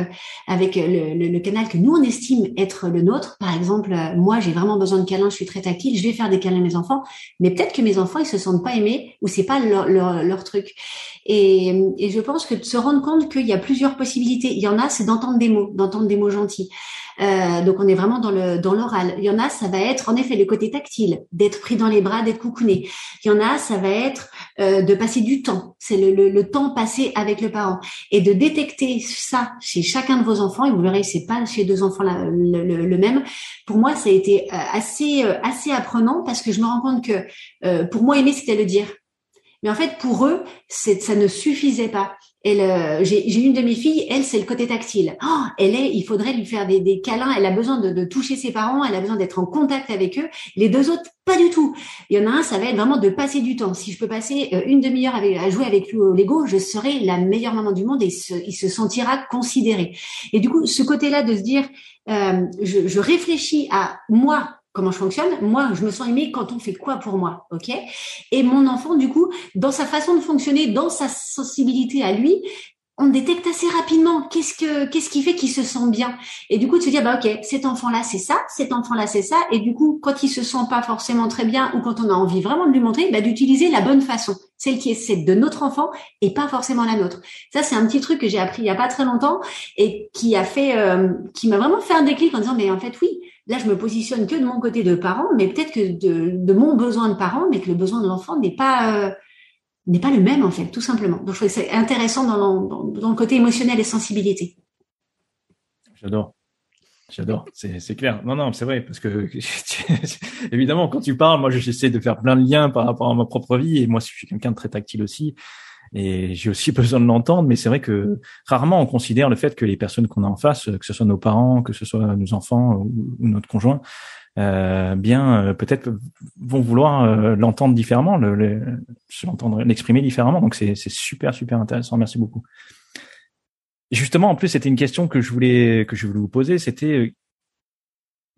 S2: avec le, canal que nous on estime être le nôtre, par exemple, euh, moi j'ai vraiment besoin de câlins, je suis très tactile, je vais faire des câlins à mes enfants, mais peut-être que mes enfants ils se sentent pas aimés ou c'est pas leur, truc. Et, et je pense que de se rendre compte qu'il y a plusieurs possibilités. Il y en a, c'est d'entendre des mots, d'entendre des mots gentils. Euh, donc on est vraiment dans le dans l'oral. Il y en a, ça va être en effet le côté tactile, d'être pris dans les bras, d'être coucouné. Il y en a, ça va être euh, de passer du temps. C'est le, le, le, temps passé avec le parent et de détecter ça chez chacun de vos enfants. Et vous verrez, c'est pas chez deux enfants le, le, même. Pour moi, ça a été euh, assez euh, assez apprenant parce que je me rends compte que pour moi aimer c'était le dire. Mais en fait, pour eux, ça ne suffisait pas. Elle, j'ai une de mes filles, elle, c'est le côté tactile. Oh, elle est, il faudrait lui faire des, des câlins. Elle a besoin de, toucher ses parents. Elle a besoin d'être en contact avec eux. Les deux autres, pas du tout. Il y en a un, ça va être vraiment de passer du temps. Si je peux passer euh, une demi-heure à jouer avec lui au Lego, je serai la meilleure maman du monde et il se sentira considéré. Et du coup, ce côté-là de se dire, euh, je réfléchis à moi comment je fonctionne. Moi, je me sens aimée quand on fait quoi pour moi, ok? Et mon enfant, du coup, dans sa façon de fonctionner, dans sa sensibilité à lui, on détecte assez rapidement. Qu'est-ce que qu'est-ce qui fait qu'il se sent bien? Et du coup de se dire bah ok cet enfant là c'est ça cet enfant là c'est ça. Et du coup quand il se sent pas forcément très bien ou quand on a envie vraiment de lui montrer bah, d'utiliser la bonne façon. Celle qui est celle de notre enfant et pas forcément la nôtre. Ça c'est un petit truc que j'ai appris il y a pas très longtemps et qui a fait euh, qui m'a vraiment fait un déclic en disant mais en fait oui là je me positionne que de mon côté de parent mais peut-être que de, de mon besoin de parent mais que le besoin de l'enfant n'est pas euh, n'est pas le même en fait, tout simplement. Donc je trouve que c'est intéressant dans, dans, dans, le côté émotionnel et sensibilité.
S1: J'adore. J'adore, c'est clair. Non, non, c'est vrai, parce que évidemment, quand tu parles, moi, j'essaie de faire plein de liens par rapport à ma propre vie, et moi, je suis quelqu'un de très tactile aussi, et j'ai aussi besoin de l'entendre, mais c'est vrai que rarement on considère le fait que les personnes qu'on a en face, que ce soit nos parents, que ce soit nos enfants ou, notre conjoint, euh, bien euh, peut-être vont vouloir euh, l'entendre différemment, l'exprimer différemment. Donc c'est super super intéressant. Merci beaucoup. justement, en plus, c'était une question que je voulais que je voulais vous poser. C'était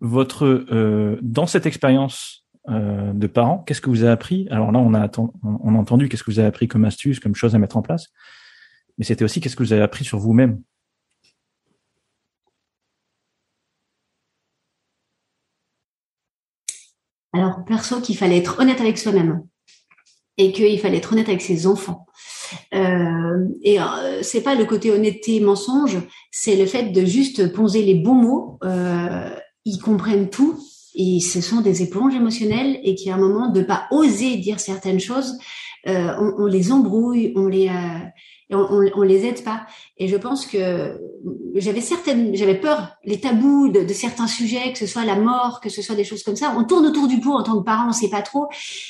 S1: votre dans cette expérience de parents, qu'est-ce que vous avez appris? Alors là, on a on a entendu qu'est-ce que vous avez appris comme astuce, comme chose à mettre en place. Mais c'était aussi qu'est-ce que vous avez appris sur vous-même
S2: Alors, perso, qu'il fallait être honnête avec soi-même et qu'il fallait être honnête avec ses enfants. Euh, et euh, c'est pas le côté honnêteté mensonge, c'est le fait de juste poser les bons mots. Euh, ils comprennent tout et ce sont des éponges émotionnelles et qu'il y a un moment de pas oser dire certaines choses, euh, on, on, les embrouille, on les euh, on, on, les aide pas. Et je pense que j'avais certaines, j'avais peur, les tabous de, de, certains sujets, que ce soit la mort, que ce soit des choses comme ça. On tourne autour du pot en tant que parent, on sait pas trop.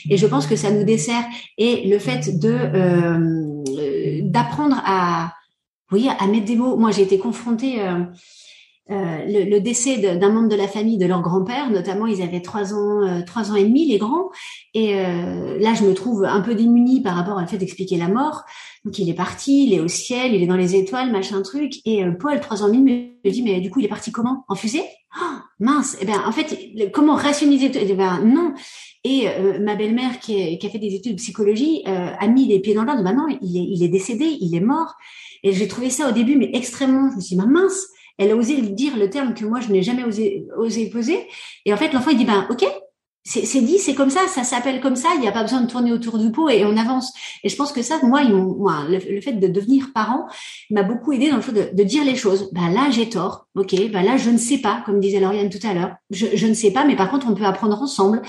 S2: Et je pense que ça nous dessert. Et le fait de euh, d'apprendre à, oui, à mettre des mots. Moi, j'ai été confrontée. Euh, euh, le, le, décès d'un membre de la famille de leur grand-père, notamment ils avaient trois ans, euh, trois ans et demi les grands, et euh, là je me trouve un peu démunie par rapport au fait d'expliquer la mort. Donc il est parti, il est au ciel, il est dans les étoiles, machin truc, et Paul trois ans et demi me dit mais du coup il est parti comment? En fusée? Oh, Mince, eh ben en fait comment rationaliser Eh ben non. Et ma belle-mère qui, qui, a fait des études de psychologie a mis les pieds dans l'ordre. Ben non, il est, il est décédé, il est mort. Et j'ai trouvé ça au début mais extrêmement. Je me suis dit mince elle a osé dire le terme que moi je n'ai jamais osé, osé poser. Et en fait, l'enfant il dit ben ok, c'est dit, c'est comme ça, ça s'appelle comme ça. Il n'y a pas besoin de tourner autour du pot et on avance. Et je pense que ça, moi, moi le, fait de devenir parent m'a beaucoup aidé dans le fait de, dire les choses. Ben là, j'ai tort. Ok, ben là, je ne sais pas, comme disait Lauriane tout à l'heure. Je, ne sais pas, mais par contre, on peut apprendre ensemble.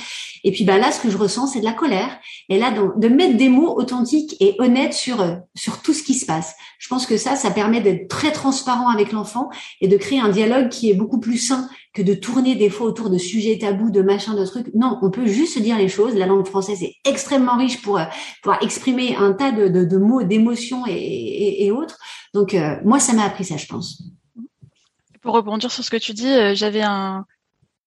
S2: Et puis, ben là, ce que je ressens, c'est de la colère. Et là, de mettre des mots authentiques et honnêtes sur sur tout ce qui se passe. Je pense que ça, ça permet d'être très transparent avec l'enfant et de créer un dialogue qui est beaucoup plus sain que de tourner des fois autour de sujets tabous, de machins, de trucs. Non, on peut juste se dire les choses. La langue française est extrêmement riche pour euh, pouvoir exprimer un tas de, de, de mots, d'émotions et, et, et, autres. Donc, euh, moi, ça m'a appris ça, je pense.
S3: Pour rebondir sur ce que tu dis, euh, j'avais un,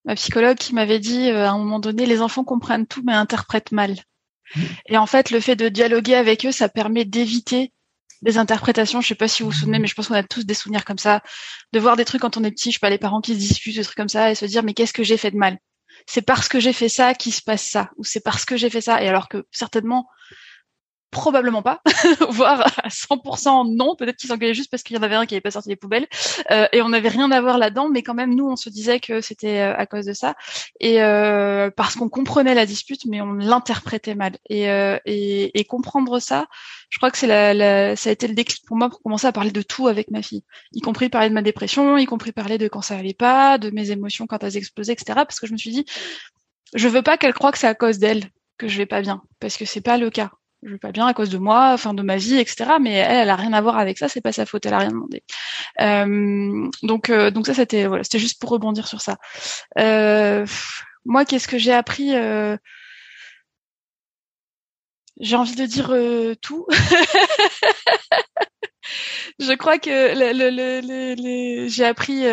S3: ma psychologue qui m'avait dit à un moment donné, les enfants comprennent tout mais interprètent mal. Mmh. Et en fait, le fait de dialoguer avec eux, ça permet d'éviter des interprétations. Je sais pas si vous vous souvenez, mais je pense qu'on a tous des souvenirs comme ça, de voir des trucs quand on est petit, je sais pas, les parents qui se disputent, des trucs comme ça, et se dire mais qu'est-ce que j'ai fait de mal? C'est parce que j'ai fait ça qu'il se passe ça, ou c'est parce que j'ai fait ça. Et alors que certainement, probablement pas, voire à 100% non. Peut-être qu'ils s'engueulaient juste parce qu'il y en avait un qui avait pas sorti les poubelles euh, et on n'avait rien à voir là-dedans. Mais quand même, nous, on se disait que c'était euh, à cause de ça et euh, parce qu'on comprenait la dispute, mais on l'interprétait mal. Et, euh, et, et, comprendre ça, je crois que c'est la, la, ça a été le déclic pour moi pour commencer à parler de tout avec ma fille, y compris parler de ma dépression, y compris parler de quand ça allait pas, de mes émotions quand elles explosaient, etc. Parce que je me suis dit, je veux pas qu'elle croie que c'est à cause d'elle que je vais pas bien, parce que c'est pas le cas je vais pas bien à cause de moi, enfin de ma vie, etc. Mais elle, elle a rien à voir avec ça, c'est pas sa faute, elle a rien demandé. Euh, donc, euh, donc ça, c'était voilà, c'était juste pour rebondir sur ça. Euh, moi, qu'est-ce que j'ai appris J'ai envie de dire tout. je crois que le, le, le, j'ai appris,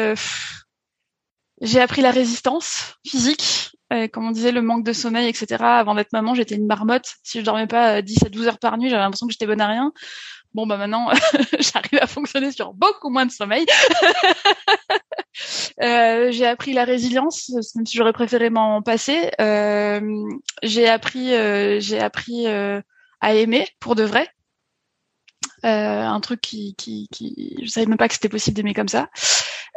S3: j'ai appris la résistance physique comme on disait, le manque de sommeil, etc. Avant d'être maman, j'étais une marmotte. Si je dormais pas 10 à 12 heures par nuit, j'avais l'impression que j'étais bonne à rien. Bon, bah maintenant, j'arrive à fonctionner sur beaucoup moins de sommeil. euh, j'ai appris la résilience, même si j'aurais préféré m'en passer. Euh, j'ai appris, euh, j'ai appris euh, à aimer pour de vrai. Euh, un truc qui, qui, qui, je savais même pas que c'était possible d'aimer comme ça.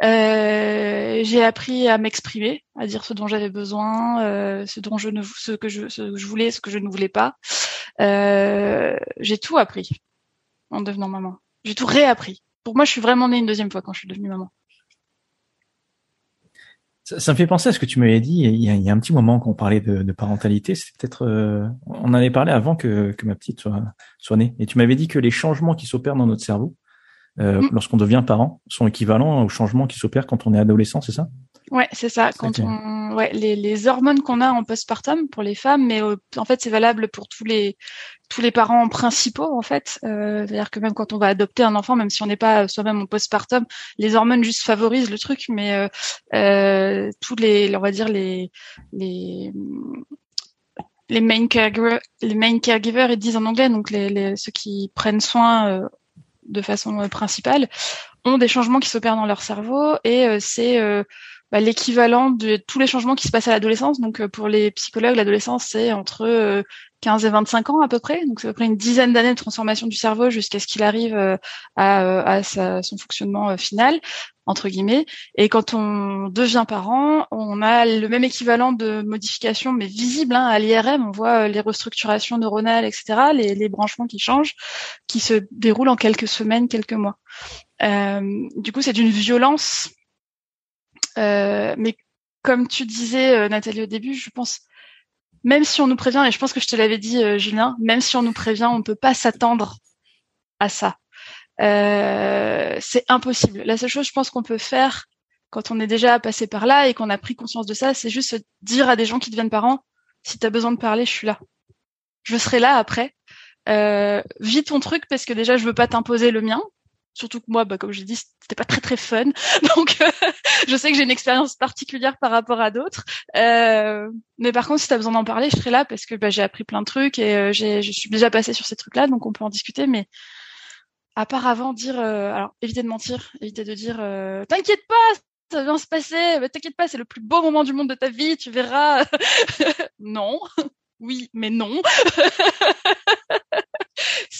S3: Euh, j'ai appris à m'exprimer, à dire ce dont j'avais besoin, euh, ce dont je ne, ce que je, ce que je voulais, ce que je ne voulais pas. Euh, j'ai tout appris en devenant maman. J'ai tout réappris. Pour moi, je suis vraiment née une deuxième fois quand je suis devenue maman.
S1: Ça, me fait penser à ce que tu m'avais dit il y, a, il y a un petit moment qu'on parlait de, de parentalité. C'est peut-être, euh, on en avait parlé avant que, que ma petite soit, soit née. Et tu m'avais dit que les changements qui s'opèrent dans notre cerveau, euh, mm. lorsqu'on devient parent sont équivalents aux changements qui s'opèrent quand on est adolescent, c'est ça?
S3: Ouais, c'est ça. Quand on, ouais, les, les hormones qu'on a en postpartum pour les femmes, mais en fait c'est valable pour tous les tous les parents principaux en fait. Euh, C'est-à-dire que même quand on va adopter un enfant, même si on n'est pas soi-même en postpartum, les hormones juste favorisent le truc, mais euh, euh, tous les, on va dire les les les main caregivers, les main caregivers, ils disent en anglais, donc les, les ceux qui prennent soin euh, de façon euh, principale, ont des changements qui s'opèrent dans leur cerveau et euh, c'est euh, bah, l'équivalent de tous les changements qui se passent à l'adolescence. Donc pour les psychologues, l'adolescence c'est entre 15 et 25 ans à peu près. Donc c'est à peu près une dizaine d'années de transformation du cerveau jusqu'à ce qu'il arrive à, à son fonctionnement final entre guillemets. Et quand on devient parent, on a le même équivalent de modification, mais visible hein, à l'IRM. On voit euh, les restructurations neuronales, etc., les, branchements qui changent, qui se déroulent en quelques semaines, quelques mois. Euh, du coup, c'est d'une violence. Euh, mais comme tu disais, euh, Nathalie, au début, je pense, même si on nous prévient, et je pense que je te l'avais dit, euh, Julien, même si on nous prévient, on ne peut pas s'attendre à ça. C'est impossible. La seule chose, je pense qu'on peut faire quand on est déjà passé par là et qu'on a pris conscience de ça, c'est juste dire à des gens qui deviennent parents, si tu as besoin de parler, je suis là. Je serai là après. Euh, vis ton truc parce que déjà, je veux pas t'imposer le mien. Surtout que moi, bah, comme je l'ai dit, c'était pas très très fun. Donc, euh, je sais que j'ai une expérience particulière par rapport à d'autres. Euh, mais par contre, si tu as besoin d'en parler, je serai là parce que bah, j'ai appris plein de trucs et euh, je suis déjà passée sur ces trucs-là, donc on peut en discuter. Mais à part avant dire, euh, alors éviter de mentir, éviter de dire, t'inquiète pas, ça va bien se passer, t'inquiète pas, c'est le plus beau moment du monde de ta vie, tu verras. non, oui, mais non.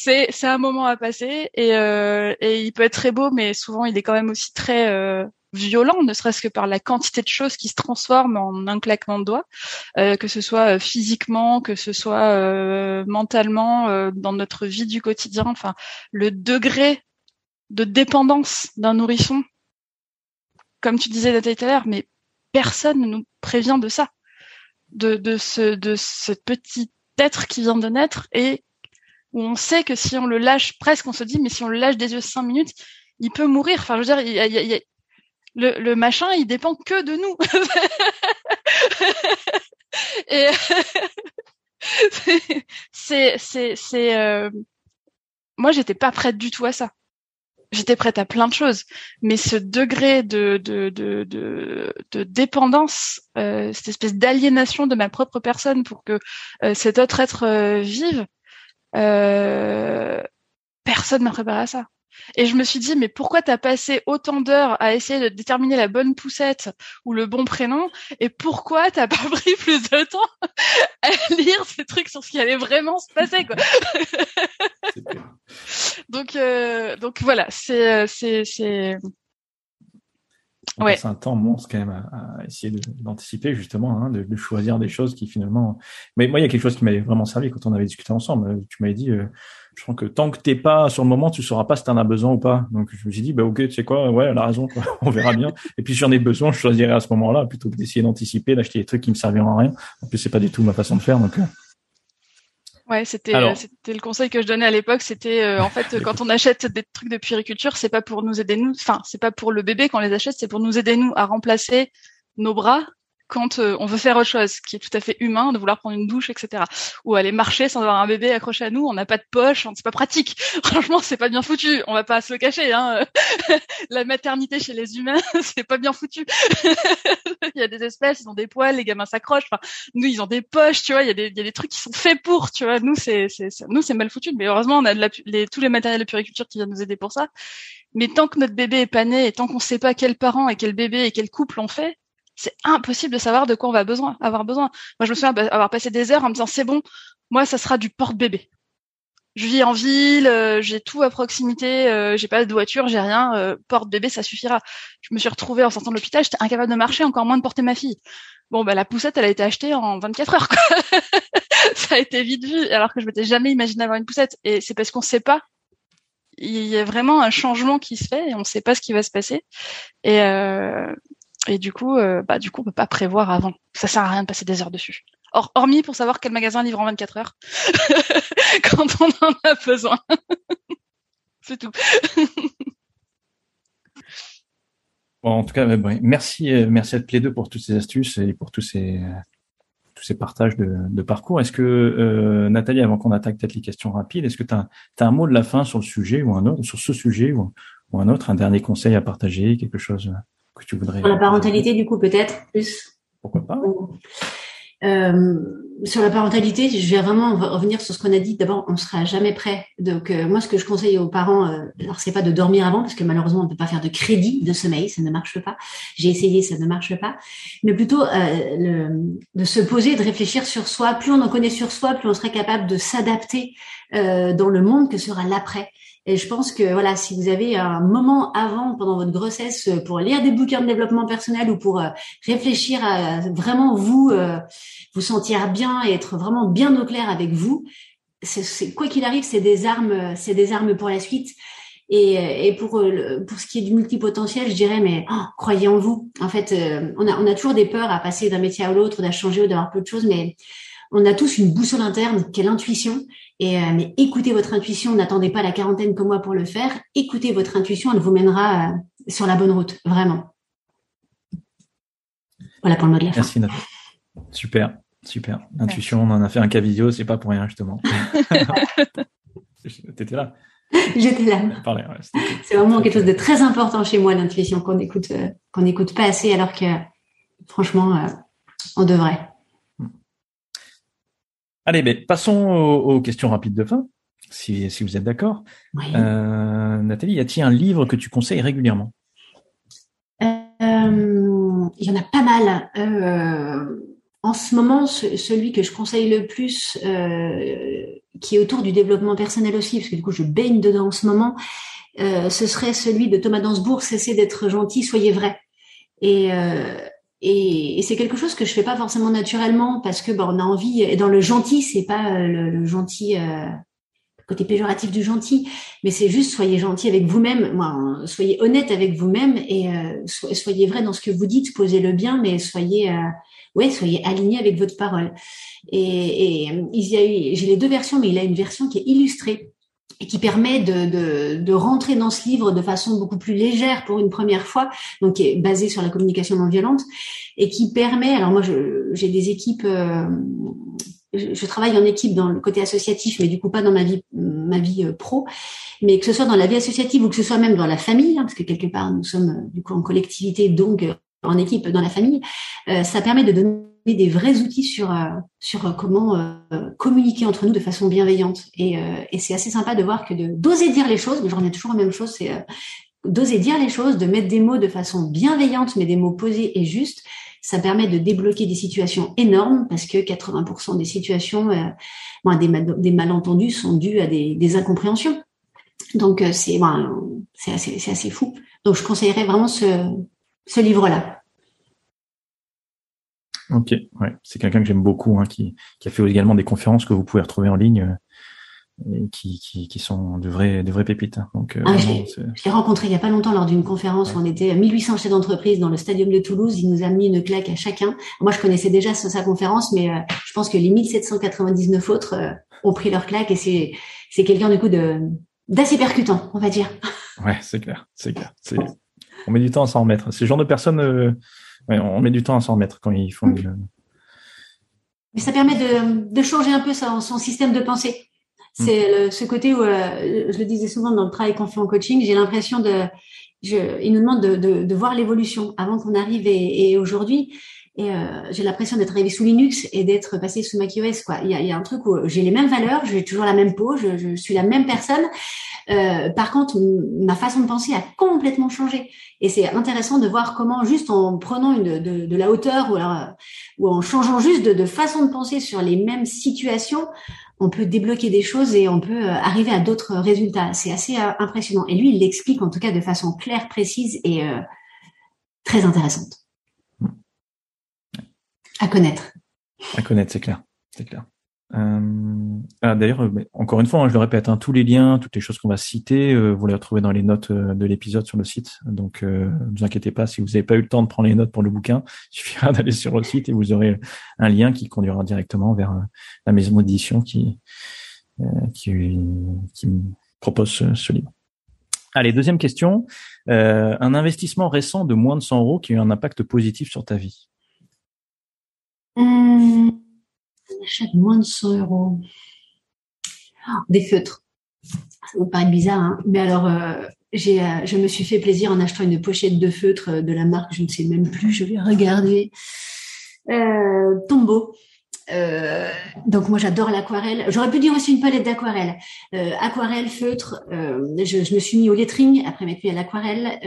S3: C'est c'est un moment à passer et euh, et il peut être très beau, mais souvent il est quand même aussi très violent, ne serait-ce que par la quantité de choses qui se transforment en un claquement de doigts, euh, que ce soit euh, physiquement, que ce soit euh, mentalement, dans notre vie du quotidien. Enfin, le degré de dépendance d'un nourrisson, comme tu disais tout à l'heure, mais personne ne nous prévient de ça, de, de ce de ce petit être qui vient de naître et où on sait que si on le lâche presque, on se dit mais si on le lâche des yeux cinq minutes, il peut mourir. Enfin, je veux dire, le, machin, il dépend que de nous. Et c'est c'est c'est euh... moi j'étais pas prête du tout à ça. j'étais prête à plein de choses, mais ce degré de de de dépendance, euh, cette espèce d'aliénation de ma propre personne pour que euh, cet autre être vive, euh, personne m'a préparé à ça. Et je me suis dit, mais pourquoi t'as passé autant d'heures à essayer de déterminer la bonne poussette ou le bon prénom Et pourquoi t'as pas pris plus de temps à lire ces trucs sur ce qui allait vraiment se passer, quoi Donc, euh, donc voilà, c'est, euh, c'est, c'est.
S1: Ouais. Un temps monstre quand même à, à essayer d'anticiper justement, hein, de, de, choisir des choses qui finalement. Mais moi, il y a quelque chose qui m'avait vraiment servi quand on avait discuté ensemble. Tu m'avais dit, euh, je crois que tant que t'es pas sur le moment, tu sauras pas si t'en as besoin ou pas. Donc je me suis dit bah ok, tu sais quoi, ouais, elle a raison, quoi. on verra bien. Et puis si j'en ai besoin, je choisirai à ce moment-là plutôt que d'essayer d'anticiper, d'acheter des trucs qui me serviront à rien. En plus c'est pas du tout ma façon de faire, donc. Euh.
S3: Ouais, c'était c'était le conseil que je donnais à l'époque. C'était euh, en fait quand on achète des trucs de puériculture, c'est pas pour nous aider nous. Enfin, c'est pas pour le bébé qu'on les achète, c'est pour nous aider nous à remplacer nos bras quand euh, on veut faire autre chose, qui est tout à fait humain, de vouloir prendre une douche, etc. Ou aller marcher sans avoir un bébé accroché à nous, on n'a pas de poche, c'est pas pratique. Franchement, c'est pas bien foutu. On va pas se le cacher. Hein. La maternité chez les humains, c'est pas bien foutu. il y a des espèces, ils ont des poils, les gamins s'accrochent. Enfin, nous, ils ont des poches, tu vois. Il y a des, y a des trucs qui sont faits pour, tu vois. Nous, c'est, nous, c'est mal foutu. Mais heureusement, on a de la, tous les matériels de puriculture qui viennent nous aider pour ça. Mais tant que notre bébé est pas né et tant qu'on sait pas quel parent et quel bébé et quel couple on fait, c'est impossible de savoir de quoi on va besoin, avoir besoin. Moi, je me souviens avoir passé des heures en me disant c'est bon, moi, ça sera du porte-bébé. Je vis en ville, euh, j'ai tout à proximité, euh, j'ai pas de voiture, j'ai rien, euh, porte-bébé, ça suffira. Je me suis retrouvée en sortant de l'hôpital, j'étais incapable de marcher, encore moins de porter ma fille. Bon, bah la poussette, elle a été achetée en 24 heures. Quoi. ça a été vite vu, alors que je m'étais jamais imaginé avoir une poussette. Et c'est parce qu'on sait pas. Il y a vraiment un changement qui se fait et on ne sait pas ce qui va se passer. Et, euh, et du coup, euh, bah du coup, on peut pas prévoir avant. Ça sert à rien de passer des heures dessus. Or, hormis pour savoir quel magasin livre en 24 heures quand on en a besoin. C'est tout.
S1: bon, en tout cas, merci, euh, merci à toutes les deux pour toutes ces astuces et pour tous ces tous partages de, parcours. Est-ce que euh, Nathalie, avant qu'on attaque peut-être les questions rapides, est-ce que tu as, un mot de la fin sur le sujet ou un autre, sur ce sujet ou un autre, un dernier conseil à partager, quelque chose? Que tu voudrais
S2: Sur la parentalité, du coup, peut-être plus.
S1: Pourquoi pas
S2: euh, sur la parentalité, je vais vraiment revenir sur ce qu'on a dit. D'abord, on sera jamais prêt. Donc, euh, moi, ce que je conseille aux parents, euh, alors c'est pas de dormir avant, parce que malheureusement, on peut pas faire de crédit de sommeil, ça ne marche pas. J'ai essayé, ça ne marche pas. Mais plutôt euh, le, de se poser, de réfléchir sur soi. Plus on en connaît sur soi, plus on serait capable de s'adapter euh, dans le monde que sera l'après. Et je pense que voilà, si vous avez un moment avant, pendant votre grossesse, euh, pour lire des bouquins de développement personnel ou pour euh, réfléchir à vraiment vous euh, vous sentir bien et être vraiment bien au clair avec vous, c'est quoi qu'il arrive, c'est des armes, c'est des armes pour la suite. Et, et pour pour ce qui est du multipotentiel, je dirais mais oh, croyez en vous. En fait, on a on a toujours des peurs à passer d'un métier à l'autre, d'à changer ou d'avoir peu de choses, mais on a tous une boussole interne, quelle intuition. Et euh, mais écoutez votre intuition, n'attendez pas la quarantaine comme moi pour le faire. Écoutez votre intuition, elle vous mènera euh, sur la bonne route, vraiment. Voilà pour le mot de la fin.
S1: Merci Nathalie. Super, super. Intuition, on en a fait un cas vidéo, c'est pas pour rien justement. T'étais là.
S2: J'étais là. c'est vraiment quelque chose de très important chez moi, l'intuition, qu'on écoute, euh, qu'on n'écoute pas assez, alors que franchement, on devrait.
S1: Allez, passons aux, questions rapides de fin, si, si vous êtes d'accord. Euh, Nathalie, y a-t-il un livre que tu conseilles régulièrement?
S2: Euh, Il y en a pas mal. Euh, en ce moment, celui que je conseille le plus, qui est autour du développement personnel aussi, parce que du coup je baigne dedans en ce moment, ce serait celui de Thomas Dansbourg, Cessez d'être gentil, soyez vrai. Et et, et c'est quelque chose que je fais pas forcément naturellement parce que bah, on a envie. Et dans le gentil, c'est pas euh, le, gentil euh, côté péjoratif du gentil, mais c'est juste soyez gentil avec vous-même. Moi, soyez honnête avec vous-même et euh, soyez vrai dans ce que vous dites. Posez le bien, mais soyez euh, ouais, soyez aligné avec votre parole. Et, et il y a j'ai les deux versions, mais il a une version qui est illustrée et qui permet de, de, de, rentrer dans ce livre de façon beaucoup plus légère pour une première fois, donc qui est basé sur la communication non violente, et qui permet, alors moi j'ai des équipes euh, je, travaille en équipe dans le côté associatif, mais du coup pas dans ma vie, ma vie euh, pro, mais que ce soit dans la vie associative ou que ce soit même dans la famille, hein, parce que quelque part nous sommes euh, du coup en collectivité, donc en équipe dans la famille, ça permet de donner des vrais outils sur sur comment communiquer entre nous de façon bienveillante. Et, et c'est assez sympa de voir que d'oser dire les choses, mais j'en ai toujours la même chose, c'est d'oser dire les choses, de mettre des mots de façon bienveillante, mais des mots posés et justes, ça permet de débloquer des situations énormes parce que 80% des situations, euh, des, malentendus sont dus à des, incompréhensions. Donc euh, c'est c'est assez, assez fou. Donc je conseillerais vraiment ce, ce livre-là.
S1: Ok, ouais, c'est quelqu'un que j'aime beaucoup, hein, qui, qui a fait également des conférences que vous pouvez retrouver en ligne euh, qui, qui, qui, sont de vrais, de vrais pépites. Hein. Donc,
S2: euh, ah, je l'ai rencontré il y a pas longtemps lors d'une conférence où on était 1800 chefs d'entreprise dans le stadium de Toulouse. Il nous a mis une claque à chacun. Moi, je connaissais déjà sa conférence, mais euh, je pense que les 1799 autres euh, ont pris leur claque et c'est, c'est quelqu'un du coup de, d'assez percutant, on va dire.
S1: Ouais, c'est clair, c'est clair. C'est, on met du temps à s'en remettre. C'est le genre de personnes, ouais, on met du temps à s'en remettre quand ils font. Mmh.
S2: Mais ça permet de, de changer un peu son, son système de pensée. C'est ce côté où, euh, je le disais souvent dans le travail qu'on fait en coaching, j'ai l'impression de, je, il nous demande de, de, de voir l'évolution avant qu'on arrive et, et aujourd'hui. Et euh, j'ai l'impression d'être arrivé sous Linux et d'être passé sous macOS. Quoi. Il y a, y a un truc où j'ai les mêmes valeurs, j'ai toujours la même peau, je, je suis la même personne. Euh, par contre, ma façon de penser a complètement changé. Et c'est intéressant de voir comment, juste en prenant une, de, de la hauteur ou, alors, ou en changeant juste de, de façon de penser sur les mêmes situations, on peut débloquer des choses et on peut euh, arriver à d'autres résultats. C'est assez euh, impressionnant. Et lui, il l'explique en tout cas de façon claire, précise et euh, très intéressante. À connaître.
S1: À connaître, c'est clair. C'est clair. Euh, ah, D'ailleurs, euh, encore une fois, hein, je le répète, hein, tous les liens, toutes les choses qu'on va citer, euh, vous les retrouvez dans les notes de l'épisode sur le site. Donc, ne vous inquiétez pas, si vous n'avez pas eu le temps de prendre les notes pour le bouquin, il suffira d'aller sur le site et vous aurez un lien qui conduira directement vers la maison d'édition qui, qui, qui propose ce, livre. Allez, deuxième question. un investissement récent de moins de 100 euros qui a eu un impact positif sur ta vie
S2: mmh achète moins de 100 euros. des feutres. Ça vous paraît bizarre, hein mais alors euh, euh, je me suis fait plaisir en achetant une pochette de feutres euh, de la marque, je ne sais même plus, je vais regarder. Tombeau. donc moi j'adore l'aquarelle. J'aurais pu dire aussi une palette d'aquarelle. aquarelle, feutre. Je, je, me suis mis au lettering après m'être mis à l'aquarelle.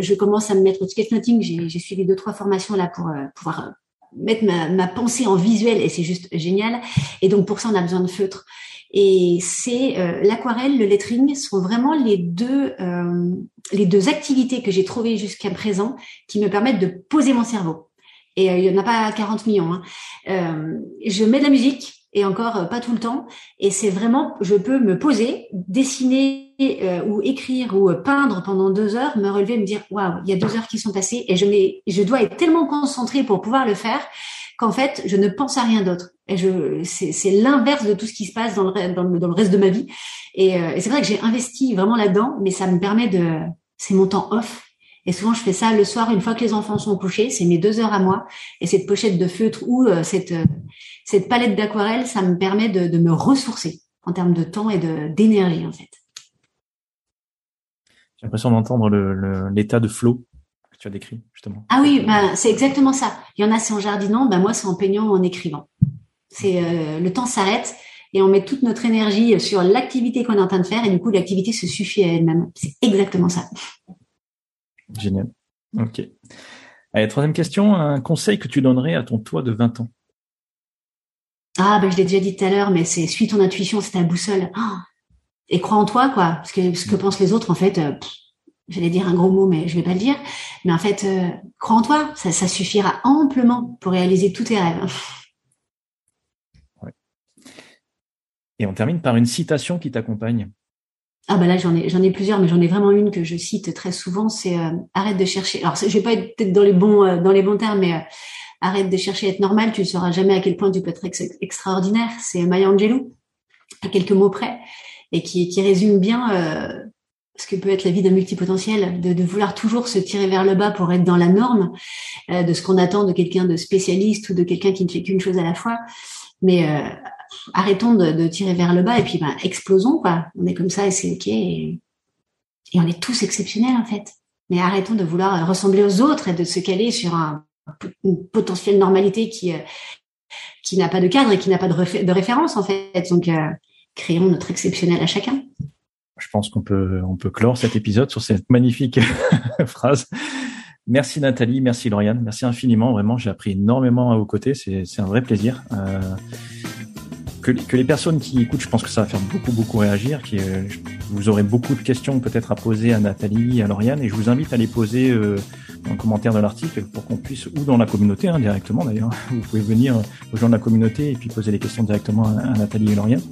S2: je commence à me mettre au sketchnoting. J'ai, j'ai suivi deux trois formations là pour pouvoir mettre ma, pensée en visuel et c'est juste génial. Et donc pour ça, on a besoin de feutres. Et c'est euh, l'aquarelle, le lettering sont vraiment les deux euh, les deux activités que j'ai trouvées jusqu'à présent qui me permettent de poser mon cerveau. Et euh, il n'y en a pas 40 millions. Hein. je mets de la musique, et encore euh, pas tout le temps. Et c'est vraiment, je peux me poser, dessiner euh, ou écrire ou peindre pendant deux heures, me relever, me dire waouh, il y a deux heures qui sont passées et je n'ai, je dois être tellement concentrée pour pouvoir le faire qu'en fait je ne pense à rien d'autre. Et je, c'est, c'est l'inverse de tout ce qui se passe dans le, dans le, dans le reste de ma vie. Et, euh, et c'est vrai que j'ai investi vraiment là-dedans, mais ça me permet de, c'est mon temps off et souvent, je fais ça le soir, une fois que les enfants sont couchés. C'est mes deux heures à moi. Et cette pochette de feutre ou euh, cette, euh, cette palette d'aquarelle, ça me permet de, de, me ressourcer en termes de temps et d'énergie, en fait.
S1: J'ai l'impression d'entendre l'état le, de flow que tu as décrit, justement.
S2: Ah oui, bah, c'est exactement ça. Il y en a, c'est en jardinant. Bah, moi, c'est en peignant ou en écrivant. C'est euh, le temps s'arrête et on met toute notre énergie sur l'activité qu'on est en train de faire et du coup l'activité se suffit à elle-même. C'est exactement ça.
S1: Génial. Ok. Allez, troisième question, un conseil que tu donnerais à ton toi de 20 ans?
S2: Ah, ben, je l'ai déjà dit tout à l'heure, mais c'est suis ton intuition, c'est ta boussole. Oh et crois en toi, quoi. Parce que ce que pensent les autres, en fait, euh, j'allais dire un gros mot, mais je vais pas le dire. Mais en fait, euh, crois en toi, ça, ça suffira amplement pour réaliser tous tes rêves.
S1: Ouais. Et on termine par une citation qui t'accompagne.
S2: Ah bah là j'en ai j'en ai plusieurs, mais j'en ai vraiment une que je cite très souvent. C'est euh, arrête de chercher. Alors je vais pas être peut-être dans les bons euh, dans les bons termes, mais euh, arrête de chercher à être normal. Tu ne sauras jamais à quel point tu peux être extraordinaire. C'est Maya Angelou à quelques mots près et qui qui résume bien ce que peut être la vie d'un multipotentiel, de, de, vouloir toujours se tirer vers le bas pour être dans la norme de ce qu'on attend de quelqu'un de spécialiste ou de quelqu'un qui ne fait qu'une chose à la fois. Mais euh, arrêtons de, tirer vers le bas et puis ben, explosons quoi. On est comme ça et c'est ok. Et, on est tous exceptionnels en fait. Mais arrêtons de vouloir ressembler aux autres et de se caler sur un, une potentielle normalité qui qui n'a pas de cadre et qui n'a pas de, de, référence en fait. Donc créons notre exceptionnel à chacun
S1: je pense qu'on peut on peut clore cet épisode sur cette magnifique phrase. Merci Nathalie, merci Lauriane, merci infiniment. Vraiment, j'ai appris énormément à vos côtés. C'est un vrai plaisir. Euh, que, les personnes qui écoutent, je pense que ça va faire beaucoup beaucoup réagir. Qui, euh, vous aurez beaucoup de questions peut-être à poser à Nathalie, à Lauriane, et je vous invite à les poser euh, dans le commentaire de l'article pour qu'on puisse, ou dans la communauté hein, directement d'ailleurs. Vous pouvez venir rejoindre la communauté et puis poser les questions directement à, à Nathalie et Lauriane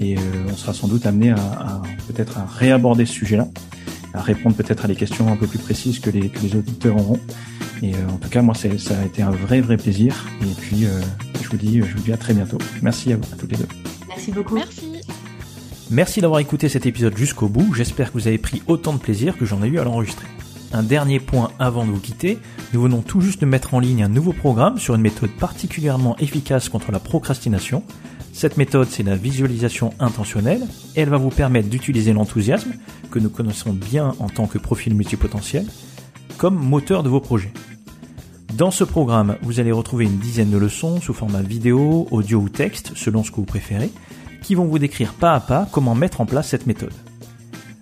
S1: et euh, on sera sans doute amené à, peut-être à réaborder ce sujet-là, à répondre peut-être à des questions un peu plus précises que les, que les auditeurs auront. Et euh, en tout cas, moi, ça a été un vrai, vrai plaisir. Et puis, euh, je vous dis, je vous dis à très bientôt. Merci à, à toutes les deux.
S2: Merci beaucoup.
S3: Merci.
S1: Merci d'avoir écouté cet épisode jusqu'au bout. J'espère que vous avez pris autant de plaisir que j'en ai eu à l'enregistrer. Un dernier point avant de vous quitter, nous venons tout juste de mettre en ligne un nouveau programme sur une méthode particulièrement efficace contre la procrastination. Cette méthode, c'est la visualisation intentionnelle et elle va vous permettre d'utiliser l'enthousiasme, que nous connaissons bien en tant que profil multipotentiel, comme moteur de vos projets. Dans ce programme, vous allez retrouver une dizaine de leçons sous format vidéo, audio ou texte, selon ce que vous préférez, qui vont vous décrire pas à pas comment mettre en place cette méthode.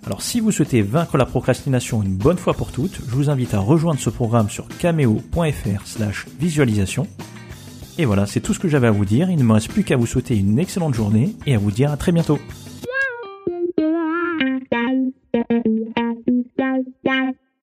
S1: Alors si vous souhaitez vaincre la procrastination une bonne fois pour toutes, je vous invite à rejoindre ce programme sur cameo.fr slash visualisation et voilà, c'est tout ce que j'avais à vous dire. Il ne me reste plus qu'à vous souhaiter une excellente journée et à vous dire à très bientôt.